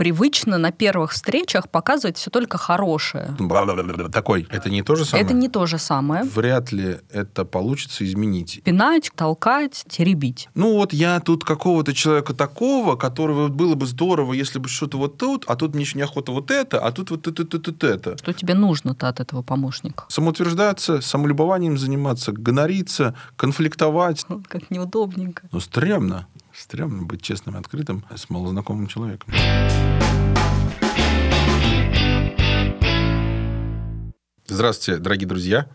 привычно на первых встречах показывать все только хорошее. Такой. Это не то же самое? Это не то же самое. Вряд ли это получится изменить. Пинать, толкать, теребить. Ну вот я тут какого-то человека такого, которого было бы здорово, если бы что-то вот тут, а тут мне еще неохота вот это, а тут вот это, это, это, это. Что тебе нужно-то от этого помощника? Самоутверждаться, самолюбованием заниматься, гонориться, конфликтовать. Как неудобненько. Ну, стрёмно. Стрёмно быть честным и открытым с малознакомым человеком. Здравствуйте, дорогие друзья.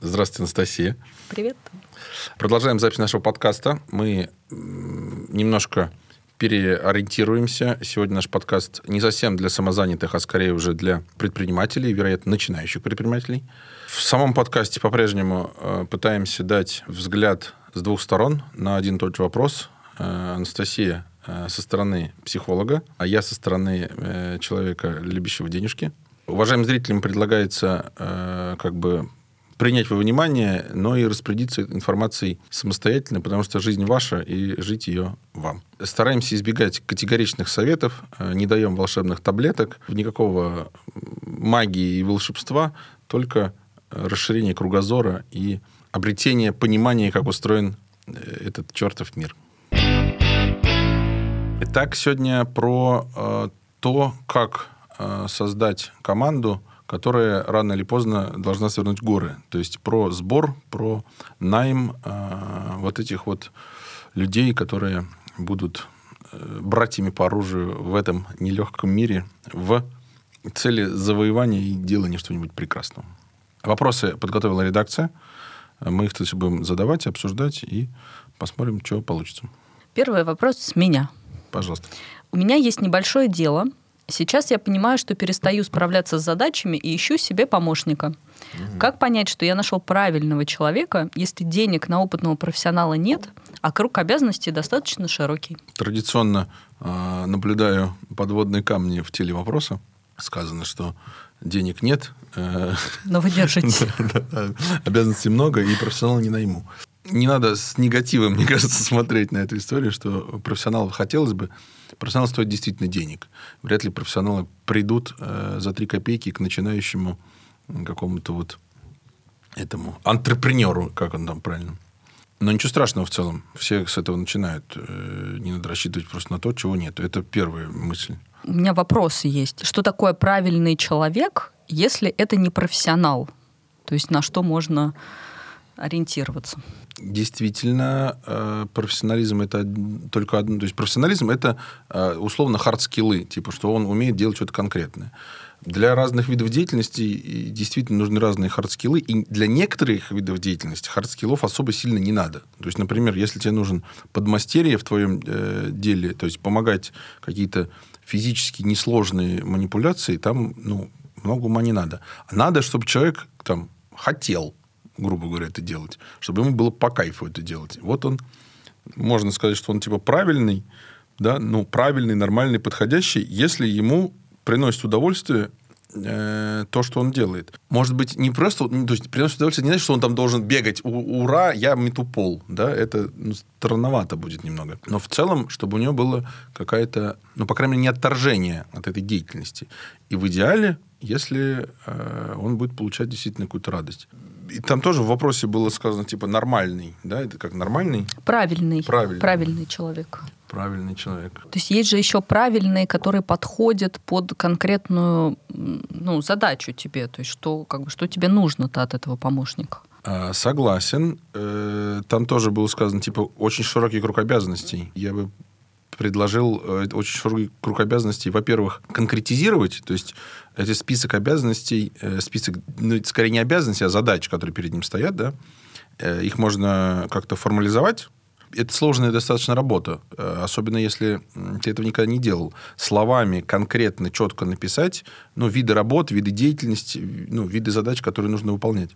Здравствуйте, Анастасия. Привет. Продолжаем запись нашего подкаста. Мы немножко переориентируемся. Сегодня наш подкаст не совсем для самозанятых, а скорее уже для предпринимателей, вероятно, начинающих предпринимателей. В самом подкасте по-прежнему э, пытаемся дать взгляд с двух сторон на один и тот же вопрос. Э, Анастасия э, со стороны психолога, а я со стороны человека, любящего денежки. Уважаемым зрителям предлагается как бы принять во внимание, но и распорядиться информацией самостоятельно, потому что жизнь ваша, и жить ее вам. Стараемся избегать категоричных советов, э, не даем волшебных таблеток, никакого магии и волшебства, только расширение кругозора и обретение понимания, как устроен э, этот чертов мир. Итак, сегодня про э, то, как э, создать команду, которая рано или поздно должна свернуть горы. То есть про сбор, про найм э, вот этих вот людей, которые будут э, братьями по оружию в этом нелегком мире в цели завоевания и делания что-нибудь прекрасного. Вопросы подготовила редакция. Мы их, кстати, будем задавать, обсуждать и посмотрим, что получится. Первый вопрос с меня. Пожалуйста. У меня есть небольшое дело, Сейчас я понимаю, что перестаю справляться с задачами и ищу себе помощника. Угу. Как понять, что я нашел правильного человека, если денег на опытного профессионала нет, а круг обязанностей достаточно широкий? Традиционно э, наблюдаю подводные камни в теле вопроса. Сказано, что денег нет. Э, Но вы держите. Обязанностей много, и профессионала не найму не надо с негативом, мне кажется, смотреть на эту историю, что профессионалов хотелось бы. Профессионал стоит действительно денег. Вряд ли профессионалы придут э, за три копейки к начинающему какому-то вот этому антрепренеру, как он там правильно. Но ничего страшного в целом. Все с этого начинают. Э, не надо рассчитывать просто на то, чего нет. Это первая мысль. У меня вопросы есть. Что такое правильный человек, если это не профессионал? То есть на что можно ориентироваться? Действительно, э, профессионализм это только одно. То есть профессионализм это э, условно hard skill ы, типа, что он умеет делать что-то конкретное. Для разных видов деятельности действительно нужны разные hard skill ы, и для некоторых видов деятельности hard skill ов особо сильно не надо. То есть, например, если тебе нужен подмастерье в твоем э, деле, то есть помогать какие-то физически несложные манипуляции, там ну, много ума не надо. Надо, чтобы человек там хотел грубо говоря, это делать, чтобы ему было по кайфу это делать. Вот он, можно сказать, что он типа правильный, да, ну, правильный, нормальный, подходящий, если ему приносит удовольствие э, то, что он делает. Может быть, не просто... То есть, приносит удовольствие не значит, что он там должен бегать. У, ура, я мету пол. Да? Это ну, странновато будет немного. Но в целом, чтобы у него было какая-то... Ну, по крайней мере, не отторжение от этой деятельности. И в идеале, если э, он будет получать действительно какую-то радость и там тоже в вопросе было сказано, типа, нормальный, да, это как нормальный? Правильный. Правильный. Правильный человек. Правильный человек. То есть есть же еще правильные, которые подходят под конкретную ну, задачу тебе, то есть что, как бы, что тебе нужно-то от этого помощника. А, согласен. Э, там тоже было сказано, типа, очень широкий круг обязанностей. Я бы предложил э, очень широкий круг обязанностей, во-первых, конкретизировать, то есть это список обязанностей, э, список, ну, скорее не обязанностей, а задач, которые перед ним стоят, да, их можно как-то формализовать, это сложная достаточно работа, особенно если ты этого никогда не делал. Словами конкретно, четко написать ну, виды работ, виды деятельности, ну, виды задач, которые нужно выполнять.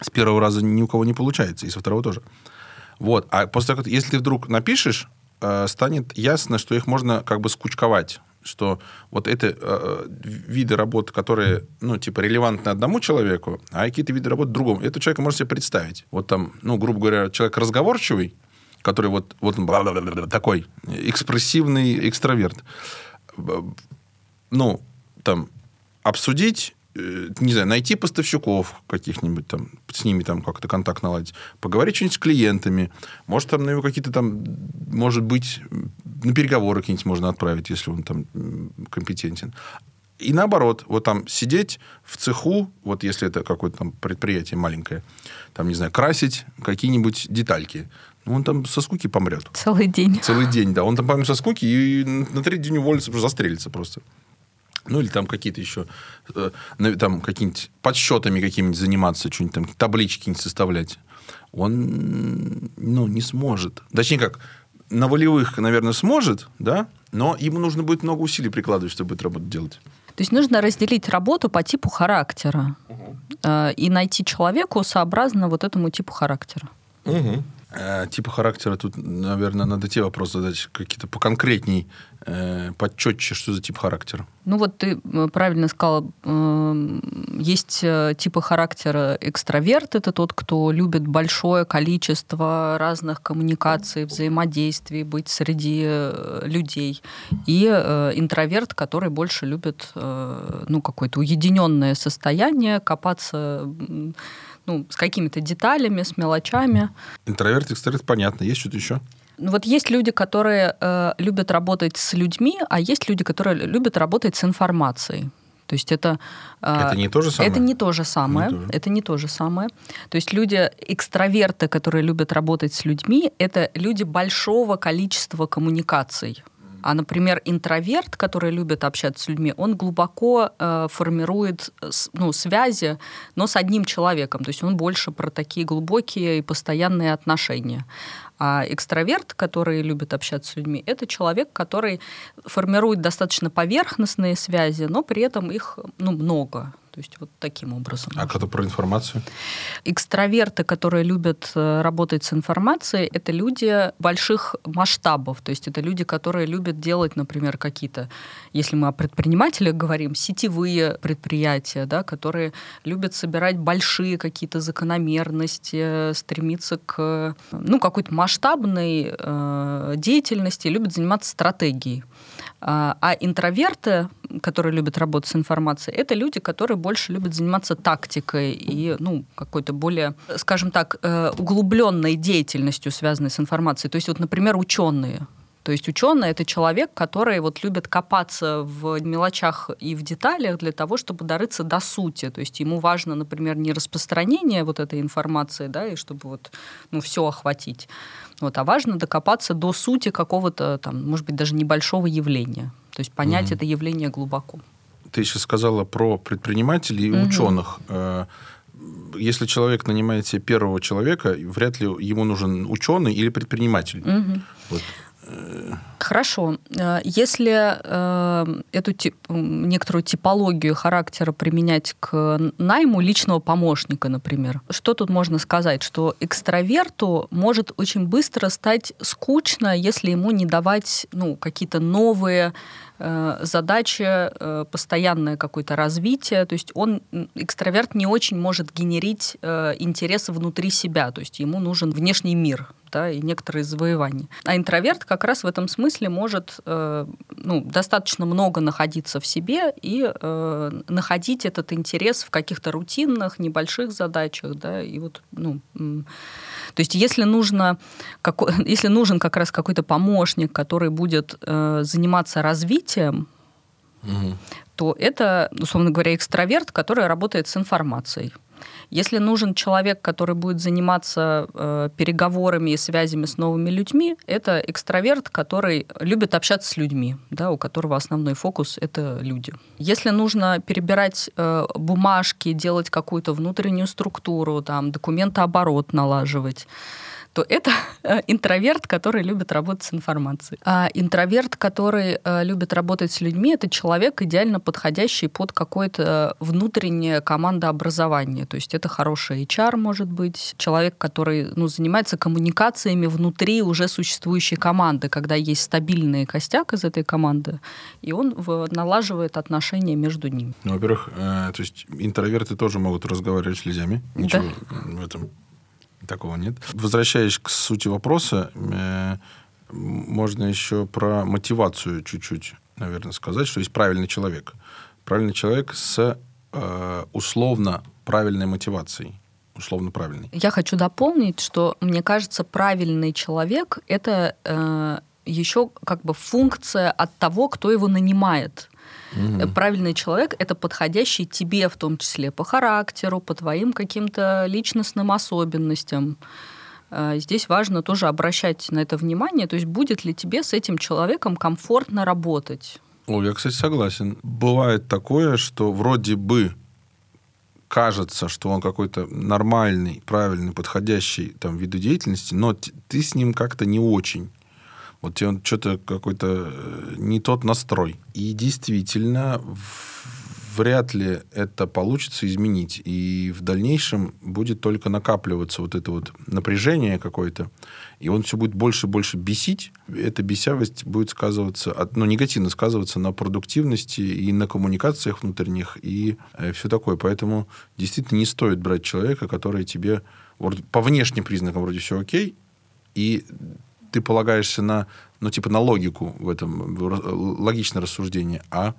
С первого раза ни у кого не получается, и со второго тоже. Вот. А после того, если ты вдруг напишешь, Э, станет ясно, что их можно как бы скучковать что вот это э, виды работ, которые, ну, типа, релевантны одному человеку, а какие-то виды работ другому. Это человек может себе представить. Вот там, ну, грубо говоря, человек разговорчивый, который вот, вот он такой экспрессивный экстраверт. ну, там, обсудить э, не знаю, найти поставщиков каких-нибудь там, с ними там как-то контакт наладить, поговорить что-нибудь с клиентами, может, там на его какие-то там, может быть, на переговоры какие-нибудь можно отправить, если он там компетентен. И наоборот, вот там сидеть в цеху, вот если это какое-то там предприятие маленькое, там, не знаю, красить какие-нибудь детальки. Ну, он там со скуки помрет. Целый день. Целый день, да. Он там помрет со скуки и на третий день уволится, застрелится просто. Ну, или там какие-то еще, э, там какие-нибудь подсчетами какими-нибудь заниматься, что-нибудь там, таблички не составлять. Он, ну, не сможет. Точнее как, на волевых, наверное, сможет, да, но ему нужно будет много усилий прикладывать, чтобы эту работу делать. То есть нужно разделить работу по типу характера угу. и найти человеку сообразно вот этому типу характера. Угу. Типа характера тут, наверное, надо те вопросы задать какие-то поконкретней, э, почетче, что за тип характера. Ну вот ты э, правильно сказал, э, есть э, типы характера экстраверт, это тот, кто любит большое количество разных коммуникаций, взаимодействий, быть среди людей. И интроверт, который больше любит ну, какое-то уединенное состояние, копаться ну, с какими-то деталями, с мелочами. Интроверт, экстраверт, понятно. Есть что-то еще? Ну, вот есть люди, которые э, любят работать с людьми, а есть люди, которые любят работать с информацией. То есть это... Э, это не то же самое? Это не то же самое. Не то же. Это не то же самое. То есть люди, экстраверты, которые любят работать с людьми, это люди большого количества коммуникаций. А, например, интроверт, который любит общаться с людьми, он глубоко э, формирует ну, связи, но с одним человеком. То есть он больше про такие глубокие и постоянные отношения. А экстраверт, который любит общаться с людьми, это человек, который формирует достаточно поверхностные связи, но при этом их ну, много. То есть вот таким образом. А когда про информацию? Экстраверты, которые любят э, работать с информацией, это люди больших масштабов. То есть это люди, которые любят делать, например, какие-то, если мы о предпринимателях говорим, сетевые предприятия, да, которые любят собирать большие какие-то закономерности, стремиться к ну, какой-то масштабной э, деятельности, любят заниматься стратегией. А, а интроверты, которые любят работать с информацией, это люди, которые больше любят заниматься тактикой и ну, какой-то более, скажем так, э, углубленной деятельностью, связанной с информацией. То есть, вот, например, ученые. То есть ученый это человек, который вот любит копаться в мелочах и в деталях для того, чтобы дорыться до сути. То есть ему важно, например, не распространение вот этой информации, да, и чтобы вот ну, все охватить, вот, а важно докопаться до сути какого-то, там, может быть, даже небольшого явления. То есть понять mm это явление глубоко. Ты еще сказала про предпринимателей и mm ученых. Э, если человек нанимает себе первого человека, вряд ли ему нужен ученый или предприниматель. mm Вот. Хорошо. Э, если э, эту тип, некоторую типологию характера применять к найму личного помощника, например, что тут можно сказать? Что экстраверту может очень быстро стать скучно, если ему не давать ну, какие-то новые э, задачи, э, постоянное какое-то развитие. То есть он, экстраверт, не очень может генерить э, интересы внутри себя. То есть ему нужен внешний мир да, и некоторые завоевания. А интроверт как раз в этом смысле может э, ну, достаточно много находиться в себе и э, находить этот интерес в каких-то рутинных, небольших задачах, да, и вот, ну, то есть если нужно, какой, если нужен как раз какой-то помощник, который будет э, заниматься развитием, угу. то это, условно говоря, экстраверт, который работает с информацией. Если нужен человек, который будет заниматься э, переговорами и связями с новыми людьми, это экстраверт, который любит общаться с людьми, да, у которого основной фокус это люди. Если нужно перебирать э, бумажки, делать какую-то внутреннюю структуру, там, документооборот налаживать, то это э, интроверт, который любит работать с информацией. А интроверт, который э, любит работать с людьми, это человек, идеально подходящий под какое-то внутреннее командообразование. То есть это хороший HR, может быть, человек, который ну, занимается коммуникациями внутри уже существующей команды, когда есть стабильный костяк из этой команды, и он налаживает отношения между ними. Ну, во-первых, э, то есть интроверты тоже могут разговаривать с людьми. Ничего да. в этом Такого нет. Возвращаясь к сути вопроса, э, можно еще про мотивацию чуть-чуть наверное, сказать, что есть правильный человек. Правильный человек с э, условно правильной мотивацией. Условно правильный. Я хочу дополнить, что мне кажется, правильный человек это э, еще как бы функция от того, кто его нанимает. Угу. Правильный человек это подходящий тебе, в том числе по характеру, по твоим каким-то личностным особенностям. Э, здесь важно тоже обращать на это внимание, то есть будет ли тебе с этим человеком комфортно работать. О, я, кстати, согласен. Бывает такое, что вроде бы кажется, что он какой-то нормальный, правильный, подходящий там виду деятельности, но ты с ним как-то не очень. Вот тебе что-то какой-то э, не тот настрой. И действительно, вряд ли это получится изменить. И в дальнейшем будет только накапливаться вот это вот напряжение какое-то. И он все будет больше и больше бесить. Эта бесявость будет сказываться, ну, негативно сказываться на продуктивности и на коммуникациях внутренних, и э, все такое. Поэтому действительно не стоит брать человека, который тебе по внешним признакам вроде все окей, и ты полагаешься на, ну, типа, на логику в этом, логичное рассуждение, а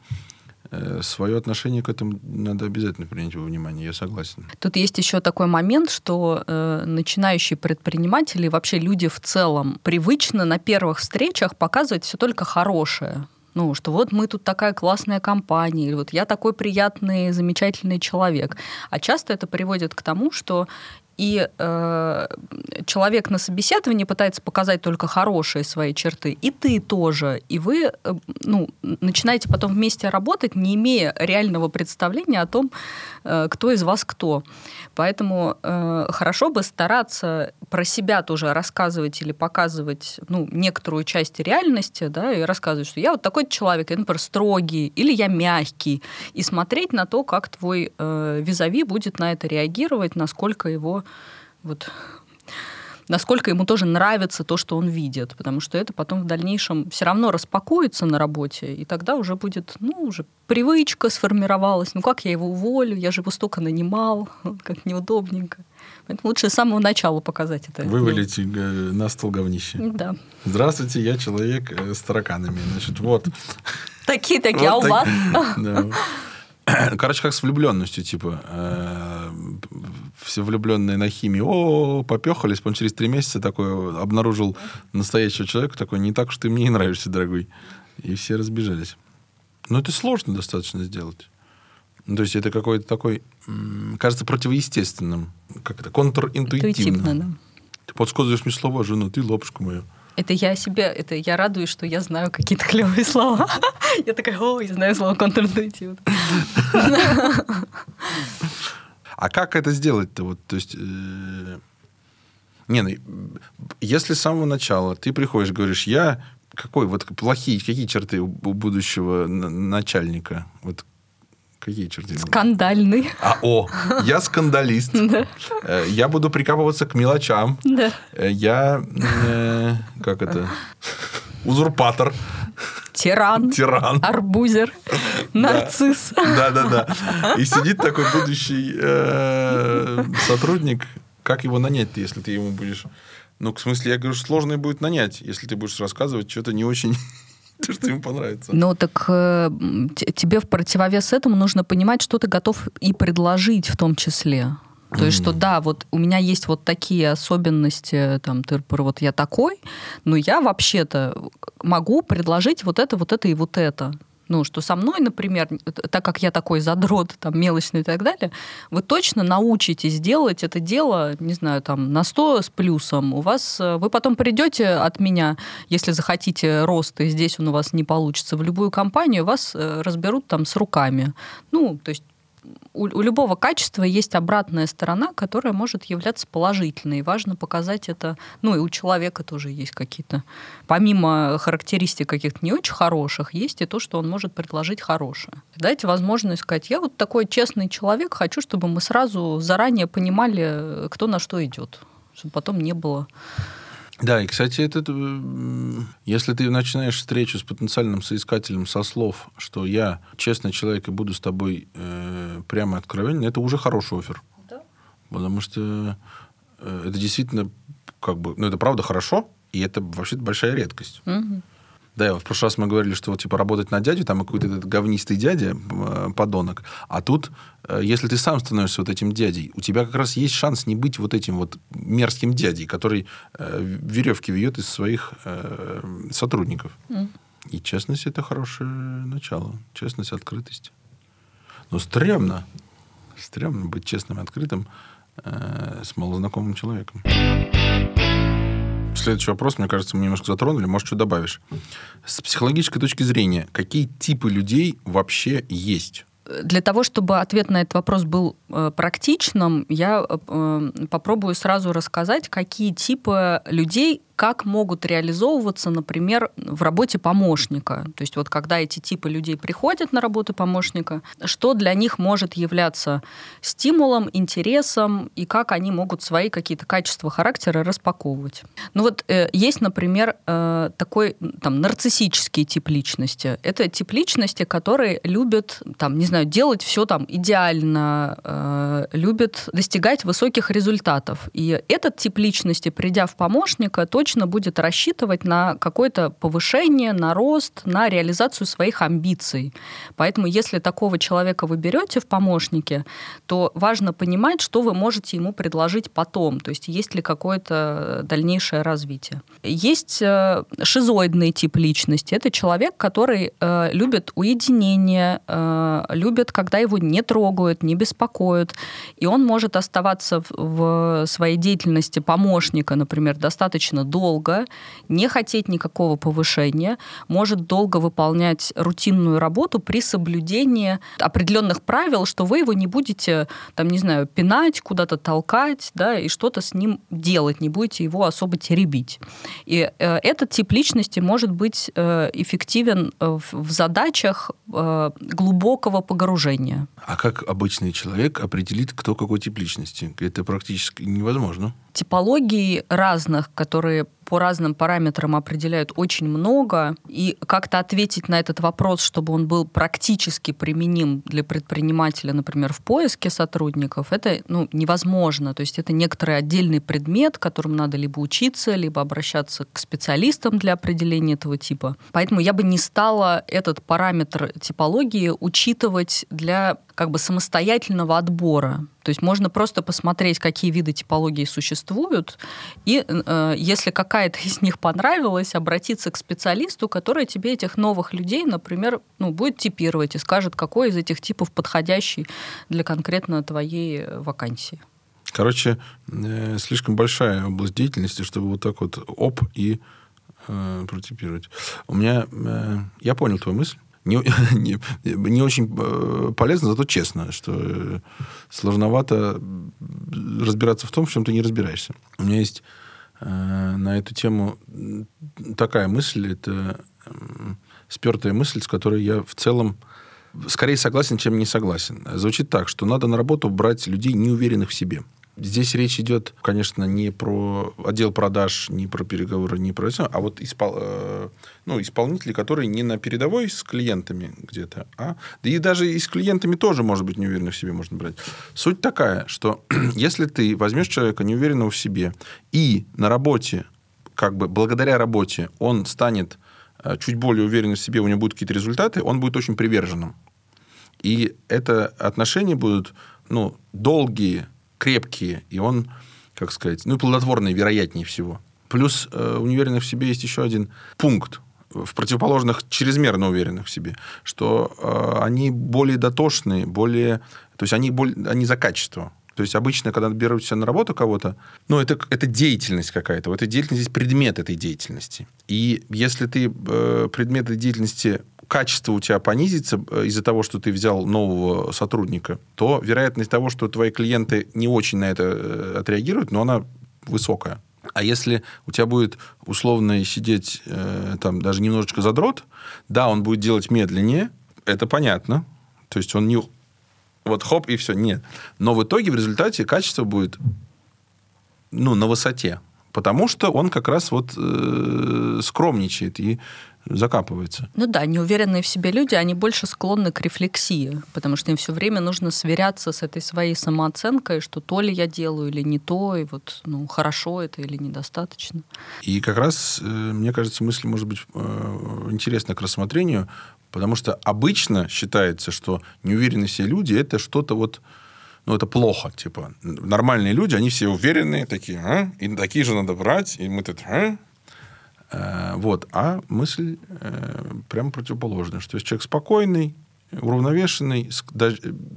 Э, свое отношение к этому надо обязательно принять во внимание, я согласен. Тут есть еще такой момент, что э, начинающие предприниматели, вообще люди в целом, привычно на первых встречах показывать все только хорошее. Ну, что вот мы тут такая классная компания, или вот я такой приятный, замечательный человек. А часто это приводит к тому, что и э, человек на собеседовании пытается показать только хорошие свои черты, и ты тоже, и вы э, ну, начинаете потом вместе работать, не имея реального представления о том, э, кто из вас кто. Поэтому э, хорошо бы стараться про себя тоже рассказывать или показывать ну, некоторую часть реальности, да, и рассказывать, что я вот такой человек, я, например, строгий, или я мягкий, и смотреть на то, как твой э, визави будет на это реагировать, насколько его вот насколько ему тоже нравится то, что он видит, потому что это потом в дальнейшем все равно распакуется на работе, и тогда уже будет, ну, уже привычка сформировалась, ну, как я его уволю, я же его столько нанимал, как неудобненько. Поэтому лучше с самого начала показать это. Вывалить. Э, на стол говнище. Да. Здравствуйте, я человек э, с тараканами. Значит, вот. Такие-такие, а у вас? Короче, как с влюбленностью, типа. Все влюбленные на химии, о, попехались, потом через три месяца такой обнаружил настоящего человека, такой, не так уж ты мне и нравишься, дорогой. И все разбежались. Но это сложно достаточно сделать. То есть это какой-то такой, кажется, противоестественным. Как это? Контринтуитивным. да. Ты подсказываешь мне слова, жена, ты лапушка моя. Это я себе, это я радуюсь, что я знаю какие-то клевые слова. Я такая, о, я знаю слово контринтуитивно. А как это сделать-то? Вот, то есть, э... не, ну, если с самого начала ты приходишь, говоришь, я какой вот плохие, какие черты у будущего начальника? Вот Какие черты? Скандальный. А, о, я скандалист. Да. Э, я буду прикапываться к мелочам. Э, я, э, как это, узурпатор. Тиран. Тиран. Арбузер. Нарцисс. Да, да, да. И сидит такой будущий э, сотрудник. Как его нанять если ты ему будешь... Ну, в смысле, я говорю, сложно будет нанять, если ты будешь рассказывать что-то не очень то, что им понравится. Ну, так э, тебе в противовес этому нужно понимать, что ты готов и предложить в том числе. То mm-hmm. есть, что да, вот у меня есть вот такие особенности, там, ты, вот я такой, но я вообще-то могу предложить вот это, вот это и вот это ну, что со мной, например, так как я такой задрот, там, мелочный и так далее, вы точно научитесь делать это дело, не знаю, там, на 100 с плюсом. У вас, э, вы потом придете от меня, если захотите роста, и здесь он у вас не получится, в любую компанию, вас э, разберут там с руками. Ну, то есть у, у любого качества есть обратная сторона, которая может являться положительной. И важно показать это. Ну, и у человека тоже есть какие-то, помимо характеристик каких-то не очень хороших, есть и то, что он может предложить хорошее. Дайте возможность сказать, я вот такой честный человек, хочу, чтобы мы сразу заранее понимали, кто на что идет, чтобы потом не было да, и, кстати, это, если ты начинаешь встречу с потенциальным соискателем со слов, что я честный человек и буду с тобой э, прямо откровенен, это уже хороший офер. Да. Потому что э, это действительно, как бы, ну, это правда хорошо, и это вообще большая редкость. Угу. Да, в прошлый раз мы говорили, что вот типа работать на дядю, там какой-то этот говнистый дядя, э, подонок. А тут, э, если ты сам становишься вот этим дядей, у тебя как раз есть шанс не быть вот этим вот мерзким дядей, который э, веревки вьет из своих э, сотрудников. Mm. И честность это хорошее начало. Честность, открытость. Но стрёмно. Стрёмно быть честным и открытым э, с малознакомым человеком. Следующий вопрос, мне кажется, мы немножко затронули. Может, что добавишь? С психологической точки зрения, какие типы людей вообще есть? Для того, чтобы ответ на этот вопрос был э, практичным, я э, попробую сразу рассказать, какие типы людей как могут реализовываться, например, в работе помощника. То есть вот когда эти типы людей приходят на работу помощника, что для них может являться стимулом, интересом, и как они могут свои какие-то качества характера распаковывать. Ну вот э, есть, например, э, такой там нарциссический тип личности. Это тип личности, который любит, там, не знаю, делать все там идеально, э, любит достигать высоких результатов. И этот тип личности, придя в помощника, то точно будет рассчитывать на какое-то повышение, на рост, на реализацию своих амбиций. Поэтому если такого человека вы берете в помощники, то важно понимать, что вы можете ему предложить потом, то есть есть ли какое-то дальнейшее развитие. Есть э, шизоидный тип личности. Это человек, который э, любит уединение, э, любит, когда его не трогают, не беспокоят, и он может оставаться в, в своей деятельности помощника, например, достаточно долго, не хотеть никакого повышения, может долго выполнять рутинную работу при соблюдении определенных правил, что вы его не будете, там, не знаю, пинать, куда-то толкать, да, и что-то с ним делать, не будете его особо теребить. И э, этот тип личности может быть э, эффективен в, в задачах э, глубокого погружения. А как обычный человек определит, кто какой тип личности? Это практически невозможно типологий разных, которые по разным параметрам определяют очень много, и как-то ответить на этот вопрос, чтобы он был практически применим для предпринимателя, например, в поиске сотрудников, это ну, невозможно. То есть это некоторый отдельный предмет, которым надо либо учиться, либо обращаться к специалистам для определения этого типа. Поэтому я бы не стала этот параметр типологии учитывать для как бы самостоятельного отбора. То есть можно просто посмотреть, какие виды типологии существуют, и э, если какая-то из них понравилась, обратиться к специалисту, который тебе этих новых людей, например, ну, будет типировать и скажет, какой из этих типов подходящий для конкретно твоей вакансии. Короче, э, слишком большая область деятельности, чтобы вот так вот оп и э, протипировать. У меня... Э, я понял твою мысль не, не, не очень э, полезно, зато честно, что э, сложновато разбираться в том, в чем ты не разбираешься. У меня есть э, на эту тему такая мысль, это э, спертая мысль, с которой я в целом скорее согласен, чем не согласен. Звучит так, что надо на работу брать людей, неуверенных в себе. Здесь речь идет, конечно, не про отдел продаж, не про переговоры, не про все, а вот испол, э, ну, исполнители, которые не на передовой с клиентами где-то, а да и даже и с клиентами тоже, может быть, неуверенно в себе можно брать. Суть такая, что если ты возьмешь человека неуверенного в себе и на работе, как бы благодаря работе, он станет э, чуть более уверенным в себе, у него будут какие-то результаты, он будет очень приверженным. И это отношения будут ну, долгие, крепкие, и он, как сказать, ну, плодотворный, вероятнее всего. Плюс э, у в себе есть еще один пункт, в противоположных чрезмерно уверенных в себе, что э, они более дотошные, более... То есть они, более, они за качество. То есть обычно, когда берут себя на работу кого-то, ну, это, это деятельность какая-то. Вот эта деятельность есть предмет этой деятельности. И если ты э, предмет этой деятельности качество у тебя понизится э, из-за того, что ты взял нового сотрудника, то вероятность того, что твои клиенты не очень на это э, отреагируют, но она высокая. А если у тебя будет условно сидеть э, там даже немножечко задрот, да, он будет делать медленнее, это понятно. То есть он не вот хоп и все, нет. Но в итоге в результате качество будет ну, на высоте. Потому что он как раз вот э, скромничает и закапывается. Ну да, неуверенные в себе люди, они больше склонны к рефлексии, потому что им все время нужно сверяться с этой своей самооценкой, что то ли я делаю или не то, и вот, ну, хорошо это или недостаточно. И как раз, э, мне кажется, мысль может быть э, интересна к рассмотрению, потому что обычно считается, что неуверенные все люди – это что-то вот ну, это плохо, типа. Нормальные люди, они все уверенные, такие, а? И такие же надо брать, и мы тут, а? Э, вот. А мысль э, прямо противоположная, что если человек спокойный, уравновешенный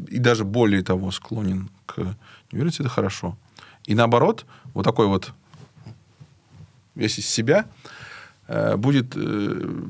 и даже более того склонен к неуверенности, это хорошо. И наоборот, вот такой вот весь из себя э, будет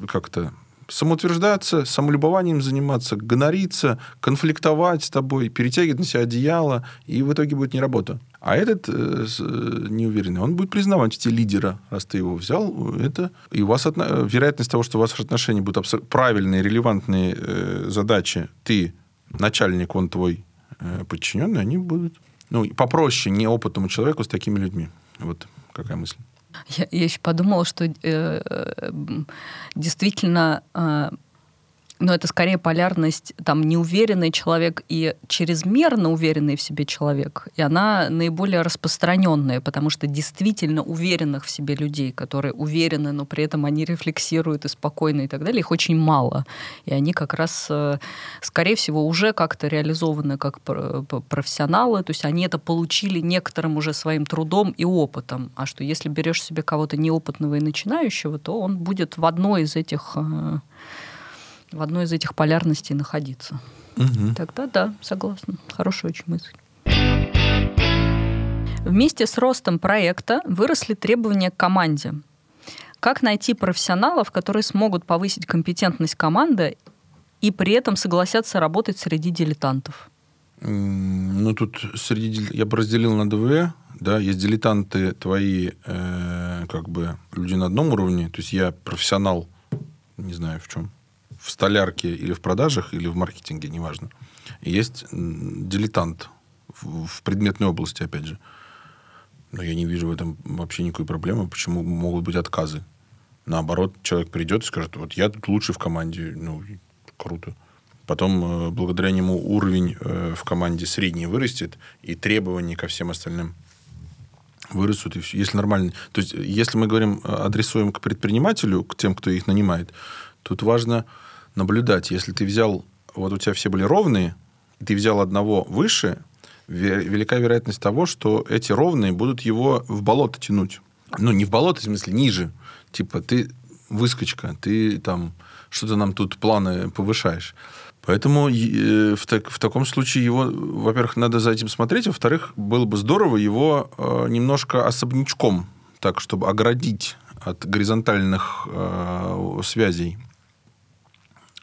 как-то самоутверждаться, самолюбованием заниматься, гонориться, конфликтовать с тобой, перетягивать на себя одеяло, и в итоге будет не работа. А этот э, э, неуверенный, он будет признавать тебе лидера, раз ты его взял, это и у вас отно... вероятность того, что у вас отношения будут абсо... правильные, релевантные э, задачи, ты начальник, он твой э, подчиненный, они будут ну, попроще неопытному человеку с такими людьми. Вот какая мысль. Я, я еще подумала, что э, действительно э, но это скорее полярность там неуверенный человек и чрезмерно уверенный в себе человек. И она наиболее распространенная, потому что действительно уверенных в себе людей, которые уверены, но при этом они рефлексируют и спокойны и так далее, их очень мало. И они как раз, э, скорее всего, уже как-то реализованы как профессионалы, то есть они это получили некоторым уже своим трудом и опытом. А что если берешь себе кого-то неопытного и начинающего, то он будет в одной из этих э, в одной из этих полярностей находиться. Угу. Тогда да, согласна. Хорошая очень мысль. Вместе с ростом проекта выросли требования к команде. Как найти профессионалов, которые смогут повысить компетентность команды и при этом согласятся работать среди дилетантов? Ну, тут среди... Я бы разделил на ДВ. Да, есть дилетанты твои, э, как бы, люди на одном уровне. То есть я профессионал, не знаю в чем, в столярке или в продажах, или в маркетинге, неважно. Есть дилетант в, предметной области, опять же. Но я не вижу в этом вообще никакой проблемы, почему могут быть отказы. Наоборот, человек придет и скажет, вот я тут лучший в команде, ну, круто. Потом, э, благодаря нему, уровень э, в команде средний вырастет, и требования ко всем остальным вырастут. И все. Если нормально... То есть, если мы говорим, э, адресуем к предпринимателю, к тем, кто их нанимает, тут важно наблюдать. Если ты взял, вот у тебя все были ровные, ты взял одного выше, велика вероятность того, что эти ровные будут его в болото тянуть. Ну, не в болото, в смысле, ниже. Типа, ты выскочка, ты там что-то нам тут планы повышаешь. Поэтому э, в, так, в таком случае его, во-первых, надо за этим смотреть, во-вторых, было бы здорово его э, немножко особнячком, так, чтобы оградить от горизонтальных э, связей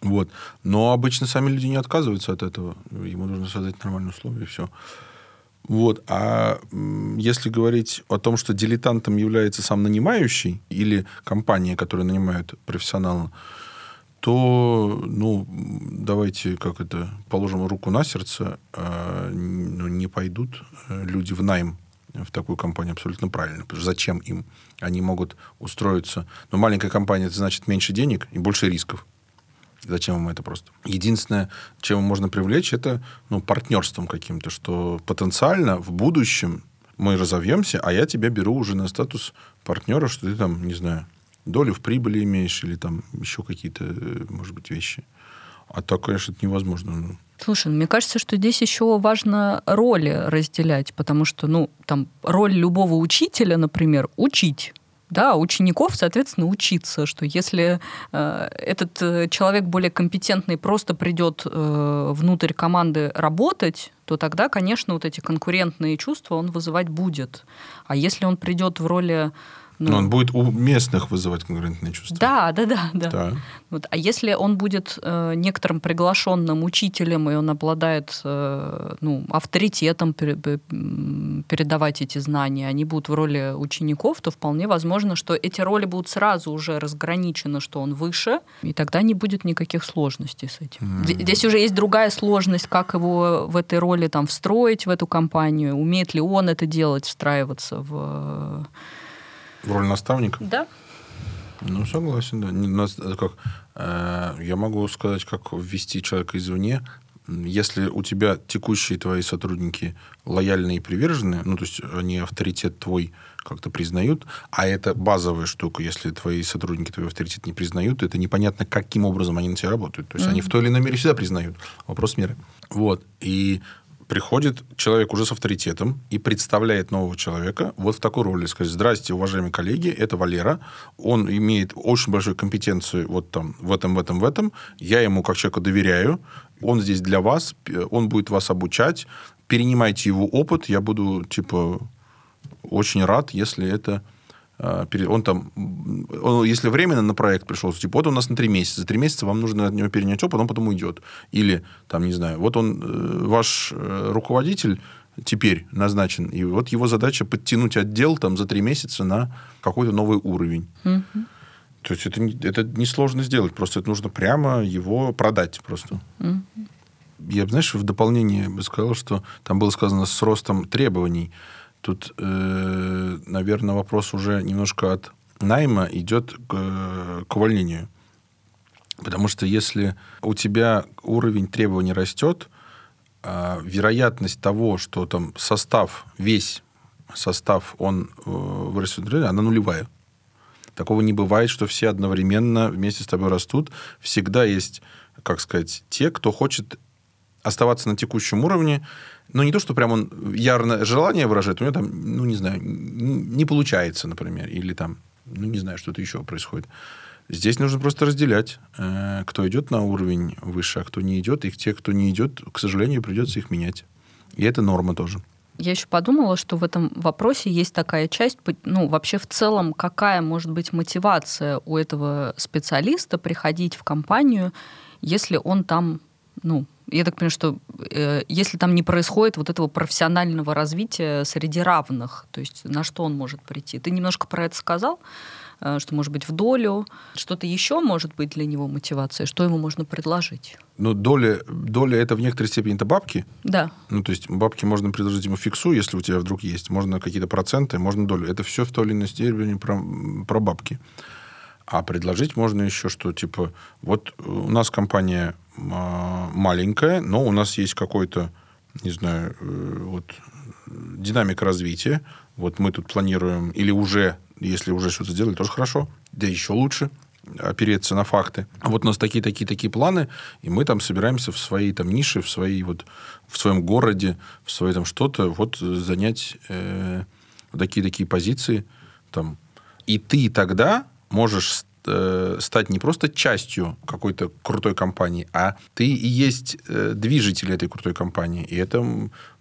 вот. Но обычно сами люди не отказываются от этого. Ему нужно создать нормальные условия, и все. Вот. А если говорить о том, что дилетантом является сам нанимающий или компания, которая нанимает профессионала, то, ну, давайте, как это, положим руку на сердце, э, ну, не пойдут э, люди в найм в такую компанию абсолютно правильно. Потому что зачем им? Они могут устроиться... Но маленькая компания, это значит меньше денег и больше рисков. Зачем им это просто? Единственное, чем можно привлечь, это ну, партнерством каким-то, что потенциально в будущем мы разовьемся, а я тебя беру уже на статус партнера, что ты там, не знаю, долю в прибыли имеешь или там еще какие-то, может быть, вещи. А так, конечно, это невозможно. Ну. Слушай, ну, мне кажется, что здесь еще важно роли разделять, потому что, ну, там, роль любого учителя, например, учить да, учеников, соответственно, учиться, что если э, этот э, человек более компетентный просто придет э, внутрь команды работать, то тогда, конечно, вот эти конкурентные чувства он вызывать будет. А если он придет в роли ну, Но он будет у местных вызывать конкурентные чувства. Да, да, да, да. да. Вот. А если он будет э, некоторым приглашенным учителем, и он обладает э, ну, авторитетом пер, передавать эти знания, они будут в роли учеников, то вполне возможно, что эти роли будут сразу уже разграничены, что он выше, и тогда не будет никаких сложностей с этим. Mm. Здесь уже есть другая сложность, как его в этой роли там встроить в эту компанию, умеет ли он это делать, встраиваться в в роль наставника? Да. Ну, согласен, да. Нас, как, э, я могу сказать, как ввести человека извне. Если у тебя текущие твои сотрудники лояльные и приверженные, ну, то есть они авторитет твой как-то признают, а это базовая штука, если твои сотрудники твой авторитет не признают, это непонятно, каким образом они на тебя работают. То есть mm-hmm. они в той или иной мере всегда признают. Вопрос меры. Вот. И приходит человек уже с авторитетом и представляет нового человека вот в такой роли. Сказать, здрасте, уважаемые коллеги, это Валера. Он имеет очень большую компетенцию вот там, в этом, в этом, в этом. Я ему как человеку доверяю. Он здесь для вас, он будет вас обучать. Перенимайте его опыт. Я буду, типа, очень рад, если это он там, он, если временно на проект пришел, типа, вот у нас на три месяца, за три месяца вам нужно от него перенять опыт, он потом уйдет. Или, там, не знаю, вот он, э, ваш э, руководитель теперь назначен, и вот его задача подтянуть отдел там за три месяца на какой-то новый уровень. mm То есть это, это несложно сделать, просто это нужно прямо его продать просто. mm Я, знаешь, в дополнение бы сказал, что там было сказано с ростом требований. Тут, э, наверное, вопрос уже немножко от найма идет к, к увольнению. Потому что если у тебя уровень требований растет, э, вероятность того, что там состав, весь состав, он э, вырастет, она нулевая. Такого не бывает, что все одновременно вместе с тобой растут. Всегда есть, как сказать, те, кто хочет оставаться на текущем уровне, но не то, что прям он ярно желание выражает, у него там, ну, не знаю, не получается, например, или там, ну, не знаю, что-то еще происходит. Здесь нужно просто разделять, э, кто идет на уровень выше, а кто не идет. И те, кто не идет, к сожалению, придется их менять. И это норма тоже. Я еще подумала, что в этом вопросе есть такая часть, ну, вообще в целом, какая может быть мотивация у этого специалиста приходить в компанию, если он там, ну, я так понимаю, что э, если там не происходит вот этого профессионального развития среди равных, то есть на что он может прийти? Ты немножко про это сказал, э, что может быть в долю, что-то еще может быть для него мотивация, что ему можно предложить? Ну, доля, доля это в некоторой степени это бабки. Да. Ну, то есть бабки можно предложить ему фиксу, если у тебя вдруг есть. Можно какие-то проценты, можно долю. Это все в той или иной степени про, про бабки. А предложить можно еще, что типа, вот у нас компания а, маленькая, но у нас есть какой-то, не знаю, э, вот динамика развития. Вот мы тут планируем, или уже, если уже что-то сделали, тоже хорошо, да еще лучше опереться на факты. Вот у нас такие, такие, такие планы, и мы там собираемся в своей там нише, в своей вот в своем городе, в своей там что-то, вот занять э, такие такие позиции там. И ты тогда можешь э, стать не просто частью какой-то крутой компании, а ты и есть э, движитель этой крутой компании. И это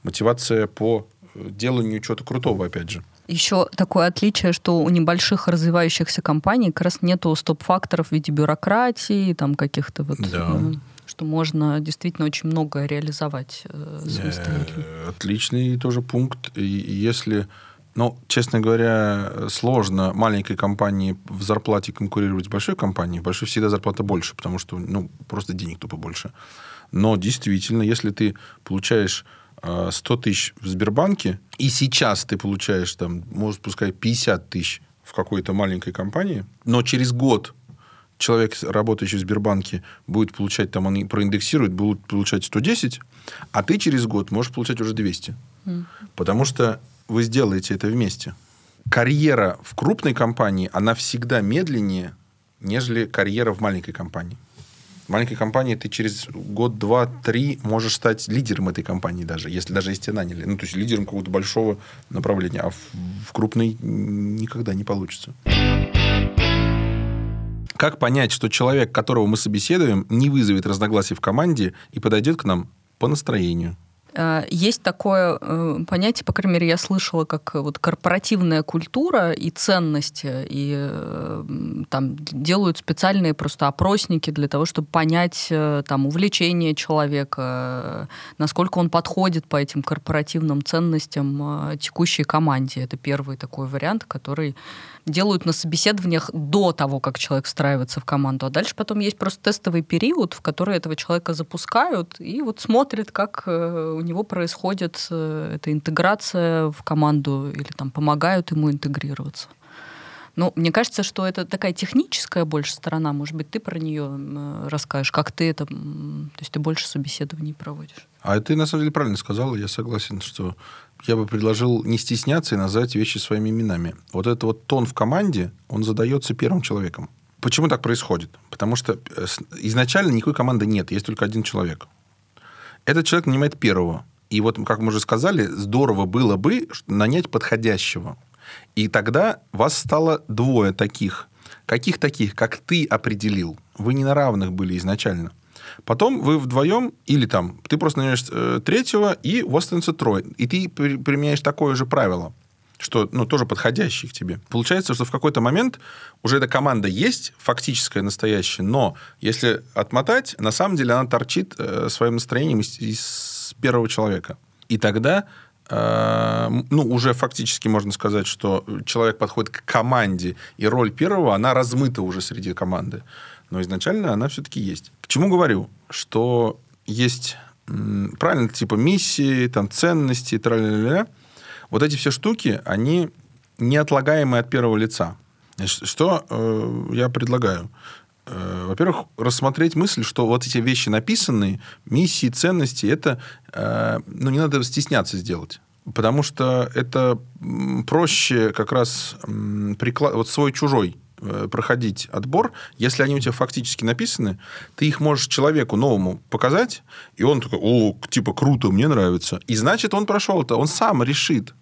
мотивация по э, деланию чего-то крутого, опять же. Еще такое отличие, что у небольших развивающихся компаний как раз нету стоп-факторов в виде бюрократии, там каких-то вот... Да. Э, что можно действительно очень многое реализовать э, самостоятельно. Отличный тоже пункт. И если ну, честно говоря, сложно маленькой компании в зарплате конкурировать с большой компанией. В большой всегда зарплата больше, потому что ну, просто денег тупо больше. Но действительно, если ты получаешь 100 э, тысяч в Сбербанке, и сейчас ты получаешь, там, может, пускай 50 тысяч в какой-то маленькой компании, но через год человек, работающий в Сбербанке, будет получать, там, он проиндексирует, будет получать 110, а ты через год можешь получать уже 200. Mm. Потому что вы сделаете это вместе. Карьера в крупной компании, она всегда медленнее, нежели карьера в маленькой компании. В маленькой компании ты через год, два, три можешь стать лидером этой компании даже, если даже если тебя наняли. Ну, то есть лидером какого-то большого направления. А в, в крупной никогда не получится. Как понять, что человек, которого мы собеседуем, не вызовет разногласий в команде и подойдет к нам по настроению? Э, есть такое э, понятие, по крайней мере, я слышала, как вот корпоративная культура и ценности, и э, там делают специальные просто опросники для того, чтобы понять там увлечение человека, насколько он подходит по этим корпоративным ценностям текущей команде. Это первый такой вариант, который делают на собеседованиях до того, как человек встраивается в команду. А дальше потом есть просто тестовый период, в который этого человека запускают и вот смотрят, как э, у него происходит э, эта интеграция в команду или там помогают ему интегрироваться. Ну, мне кажется, что это такая техническая больше сторона. Может быть, ты про нее расскажешь, как ты это... То есть ты больше собеседований проводишь. А ты, на самом деле, правильно сказала. Я согласен, что я бы предложил не стесняться и назвать вещи своими именами. Вот этот вот тон в команде, он задается первым человеком. Почему так происходит? Потому что э, изначально никакой команды нет, есть только один человек. Этот человек нанимает первого. И вот, как мы уже сказали, здорово было бы нанять подходящего. И тогда вас стало двое таких. Каких таких, как ты определил? Вы не на равных были изначально. Потом вы вдвоем, или там, ты просто нанимаешь э, третьего, и у вас становится трое. И ты применяешь такое же правило, что, ну, тоже подходящее к тебе. Получается, что в какой-то момент уже эта команда есть, фактическая, настоящая, но если отмотать, на самом деле она торчит э, своим настроением из, из первого человека. И тогда Э, ну, уже фактически можно сказать, что человек подходит к команде, и роль первого, она размыта уже среди команды. Но изначально она все-таки есть. К чему говорю? Что есть правильно, типа миссии, там, ценности, тра Вот эти все штуки, они неотлагаемые от первого лица. Что э, я предлагаю? Э, во-первых, рассмотреть мысль, что вот эти вещи написанные, миссии, ценности, это, э, ну, не надо стесняться сделать. Потому что это проще как раз приклад... вот свой-чужой проходить отбор, если они у тебя фактически написаны, ты их можешь человеку новому показать, и он такой, о, типа, круто, мне нравится. И значит, он прошел это, он сам решит.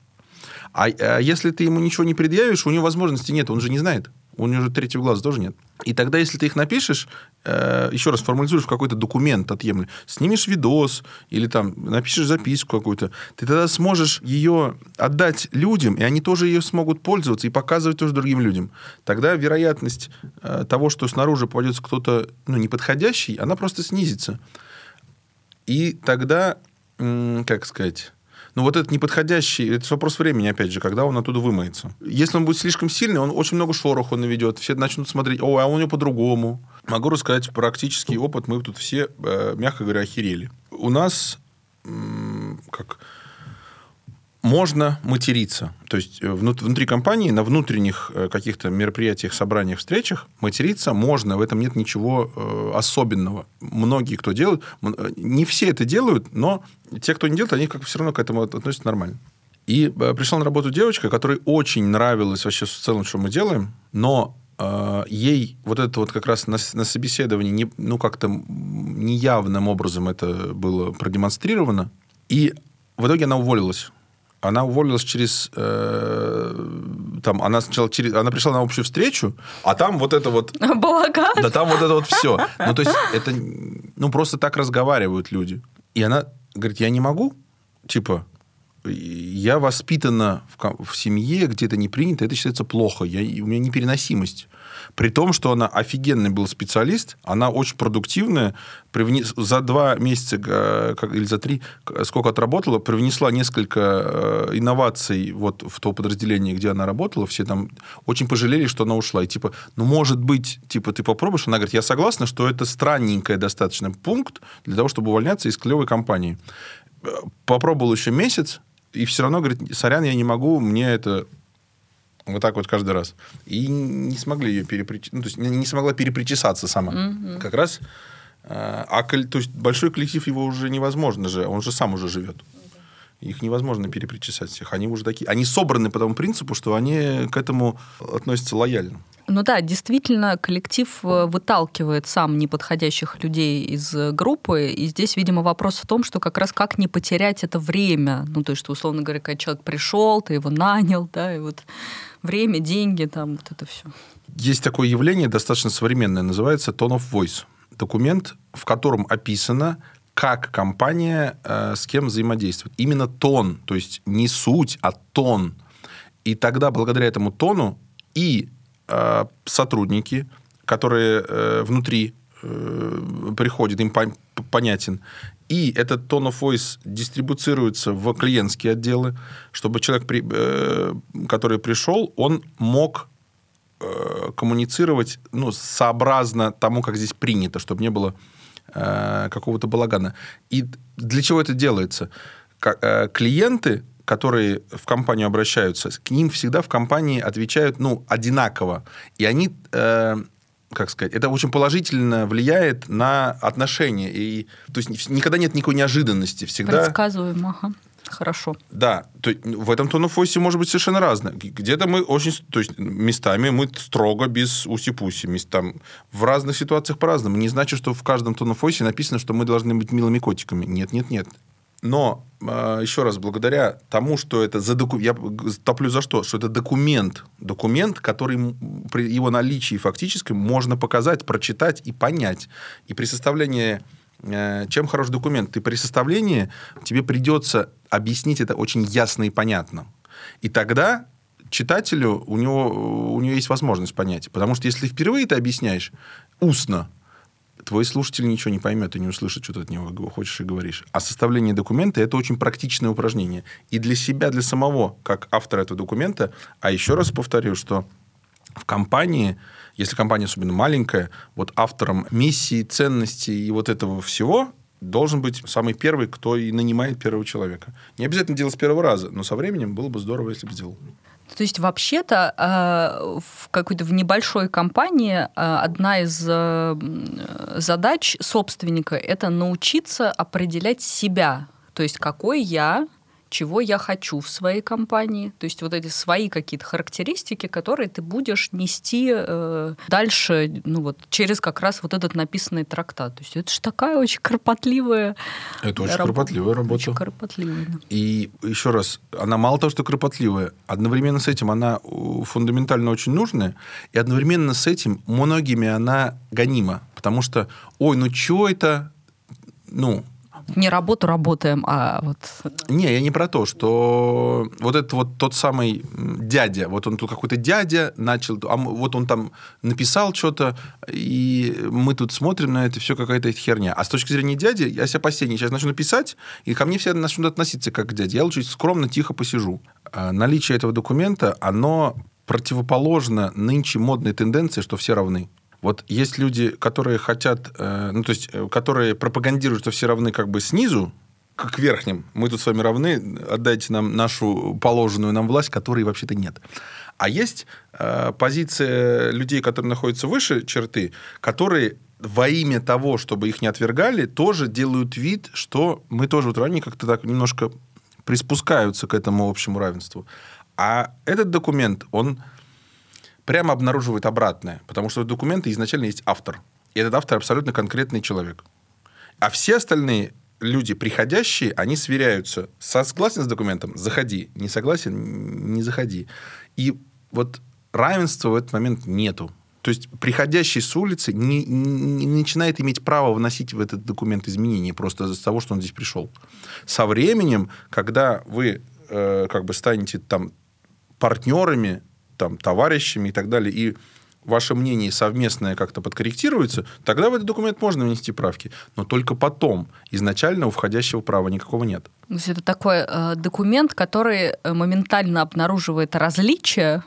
А, а если ты ему ничего не предъявишь, у него возможности нет, он же не знает. У него же третьего глаза тоже нет. И тогда, если ты их напишешь, э, еще раз формализуешь в какой-то документ отъемлемый, снимешь видос или там напишешь записку какую-то, ты тогда сможешь ее отдать людям, и они тоже ее смогут пользоваться и показывать тоже другим людям. Тогда вероятность э, того, что снаружи попадется кто-то ну, неподходящий, она просто снизится. И тогда, как сказать но вот этот неподходящий, это вопрос времени, опять же, когда он оттуда вымоется. Если он будет слишком сильный, он очень много шороху наведет. Все начнут смотреть, о, а у него по-другому. Могу рассказать практический опыт. Мы тут все, э, мягко говоря, охерели. У нас как можно материться. То есть э, внутри компании, на внутренних э, каких-то мероприятиях, собраниях, встречах материться можно, в этом нет ничего особенного. Многие, кто делают, не все это делают, но те, кто не делает, они как все равно к этому относятся нормально. И пришла на работу девочка, которой очень нравилось вообще в целом, что мы делаем, но ей вот это вот как раз на, на собеседовании не, ну как-то неявным образом это было продемонстрировано, и в итоге она уволилась она уволилась через... Э, там, она сначала через... Она пришла на общую встречу, а там вот это вот... Балаган. Да там вот это вот все. Ну, то есть, это... Ну, просто так разговаривают люди. И она говорит, я не могу, типа, я воспитана в, в семье, где это не принято, это считается плохо. Я, у меня непереносимость. При том, что она офигенный был специалист, она очень продуктивная, привнес, за два месяца как, или за три, сколько отработала, привнесла несколько э, инноваций вот в то подразделение, где она работала, все там очень пожалели, что она ушла. И типа, ну, может быть, типа, ты попробуешь? Она говорит, я согласна, что это странненький достаточно пункт для того, чтобы увольняться из клевой компании. Попробовал еще месяц, и все равно говорит, сорян, я не могу, мне это вот так вот каждый раз. И не смогли ее перепричесать. Ну, то есть не смогла перепричесаться сама. Mm-hmm. Как раз. Э, а то есть большой коллектив его уже невозможно же. Он же сам уже живет. Их невозможно перепричесать всех. Они уже такие. Они собраны по тому принципу, что они к этому относятся лояльно. Ну да, действительно, коллектив э, выталкивает сам неподходящих людей из э, группы. И здесь, видимо, вопрос в том, что как раз как не потерять это время. Ну, то есть, что, условно говоря, когда человек пришел, ты его нанял, да, и вот время, деньги, там вот это все. Есть такое явление, достаточно современное, называется Tone of Voice. Документ, в котором описано, как компания э, с кем взаимодействует. Именно тон, то есть не суть, а тон. И тогда благодаря этому тону и э, сотрудники, которые э, внутри э, приходят, им по понятен, и этот tone of voice дистрибуцируется в клиентские отделы, чтобы человек, э, который пришел, он мог э, коммуницировать ну, сообразно тому, как здесь принято, чтобы не было э, какого-то балагана. И для чего это делается? Клиенты которые в компанию обращаются, к ним всегда в компании отвечают, ну, одинаково. И они, э, как сказать, это очень положительно влияет на отношения. И, то есть никогда нет никакой неожиданности. Всегда... Предсказуемо. Хорошо. Да, то в этом tone of voice может быть совершенно разное. Где-то мы очень, то есть местами мы строго без уси-пуси, там в разных ситуациях по-разному. Не значит, что в каждом tone of voice написано, что мы должны быть милыми котиками. Нет, нет, нет. Но а, еще раз, благодаря тому, что это за доку... я топлю за что, что это документ, документ, который при его наличии фактически можно показать, прочитать и понять. И при составлении чем хороший документ? Ты при составлении тебе придется объяснить это очень ясно и понятно. И тогда читателю у него, у него есть возможность понять. Потому что если впервые ты объясняешь устно, твой слушатель ничего не поймет и не услышит, что ты от него хочешь и говоришь. А составление документа – это очень практичное упражнение. И для себя, для самого, как автора этого документа, а еще раз повторю, что в компании, если компания особенно маленькая, вот автором миссии, ценностей и вот этого всего должен быть самый первый, кто и нанимает первого человека. Не обязательно делать с первого раза, но со временем было бы здорово, если бы сделал. То есть вообще-то э, в какой-то в небольшой компании э, одна из э, задач собственника это научиться определять себя, то есть какой я, чего я хочу в своей компании. То есть вот эти свои какие-то характеристики, которые ты будешь нести э, дальше, ну вот через как раз вот этот написанный трактат. То есть это же такая очень кропотливая Это очень раб... кропотливая работа. Очень кропотливая. Да. И еще раз, она мало того, что кропотливая, одновременно с этим она фундаментально очень нужная, и одновременно с этим многими она гонима. Потому что, ой, ну что это, ну, не работу работаем, а вот... Не, я не про то, что вот это вот тот самый дядя, вот он тут какой-то дядя начал, а вот он там написал что-то, и мы тут смотрим на это, все какая-то херня. А с точки зрения дяди, я себя последний сейчас начну писать, и ко мне все начнут относиться как к дяде. Я лучше скромно, тихо посижу. А наличие этого документа, оно противоположно нынче модной тенденции, что все равны. Вот есть люди, которые хотят, э, ну, то есть, э, которые пропагандируют, что все равны как бы снизу, к верхним. Мы тут с вами равны, отдайте нам нашу положенную нам власть, которой вообще-то нет. А есть э, позиция людей, которые находятся выше черты, которые во имя того, чтобы их не отвергали, тоже делают вид, что мы тоже вот ранее как-то так немножко приспускаются к этому общему равенству. А этот документ, он прямо обнаруживает обратное, потому что в документе изначально есть автор. И этот автор абсолютно конкретный человек. А все остальные люди, приходящие, они сверяются. Согласен с документом? Заходи. Не согласен? Не заходи. И вот равенства в этот момент нету. То есть приходящий с улицы не, не, начинает иметь право вносить в этот документ изменения просто из-за того, что он здесь пришел. Со временем, когда вы э, как бы станете там партнерами там, товарищами и так далее, и ваше мнение совместное как-то подкорректируется, тогда в этот документ можно внести правки. Но только потом. Изначально у входящего права никакого нет. То есть это такой э, документ, который э, моментально обнаруживает различия,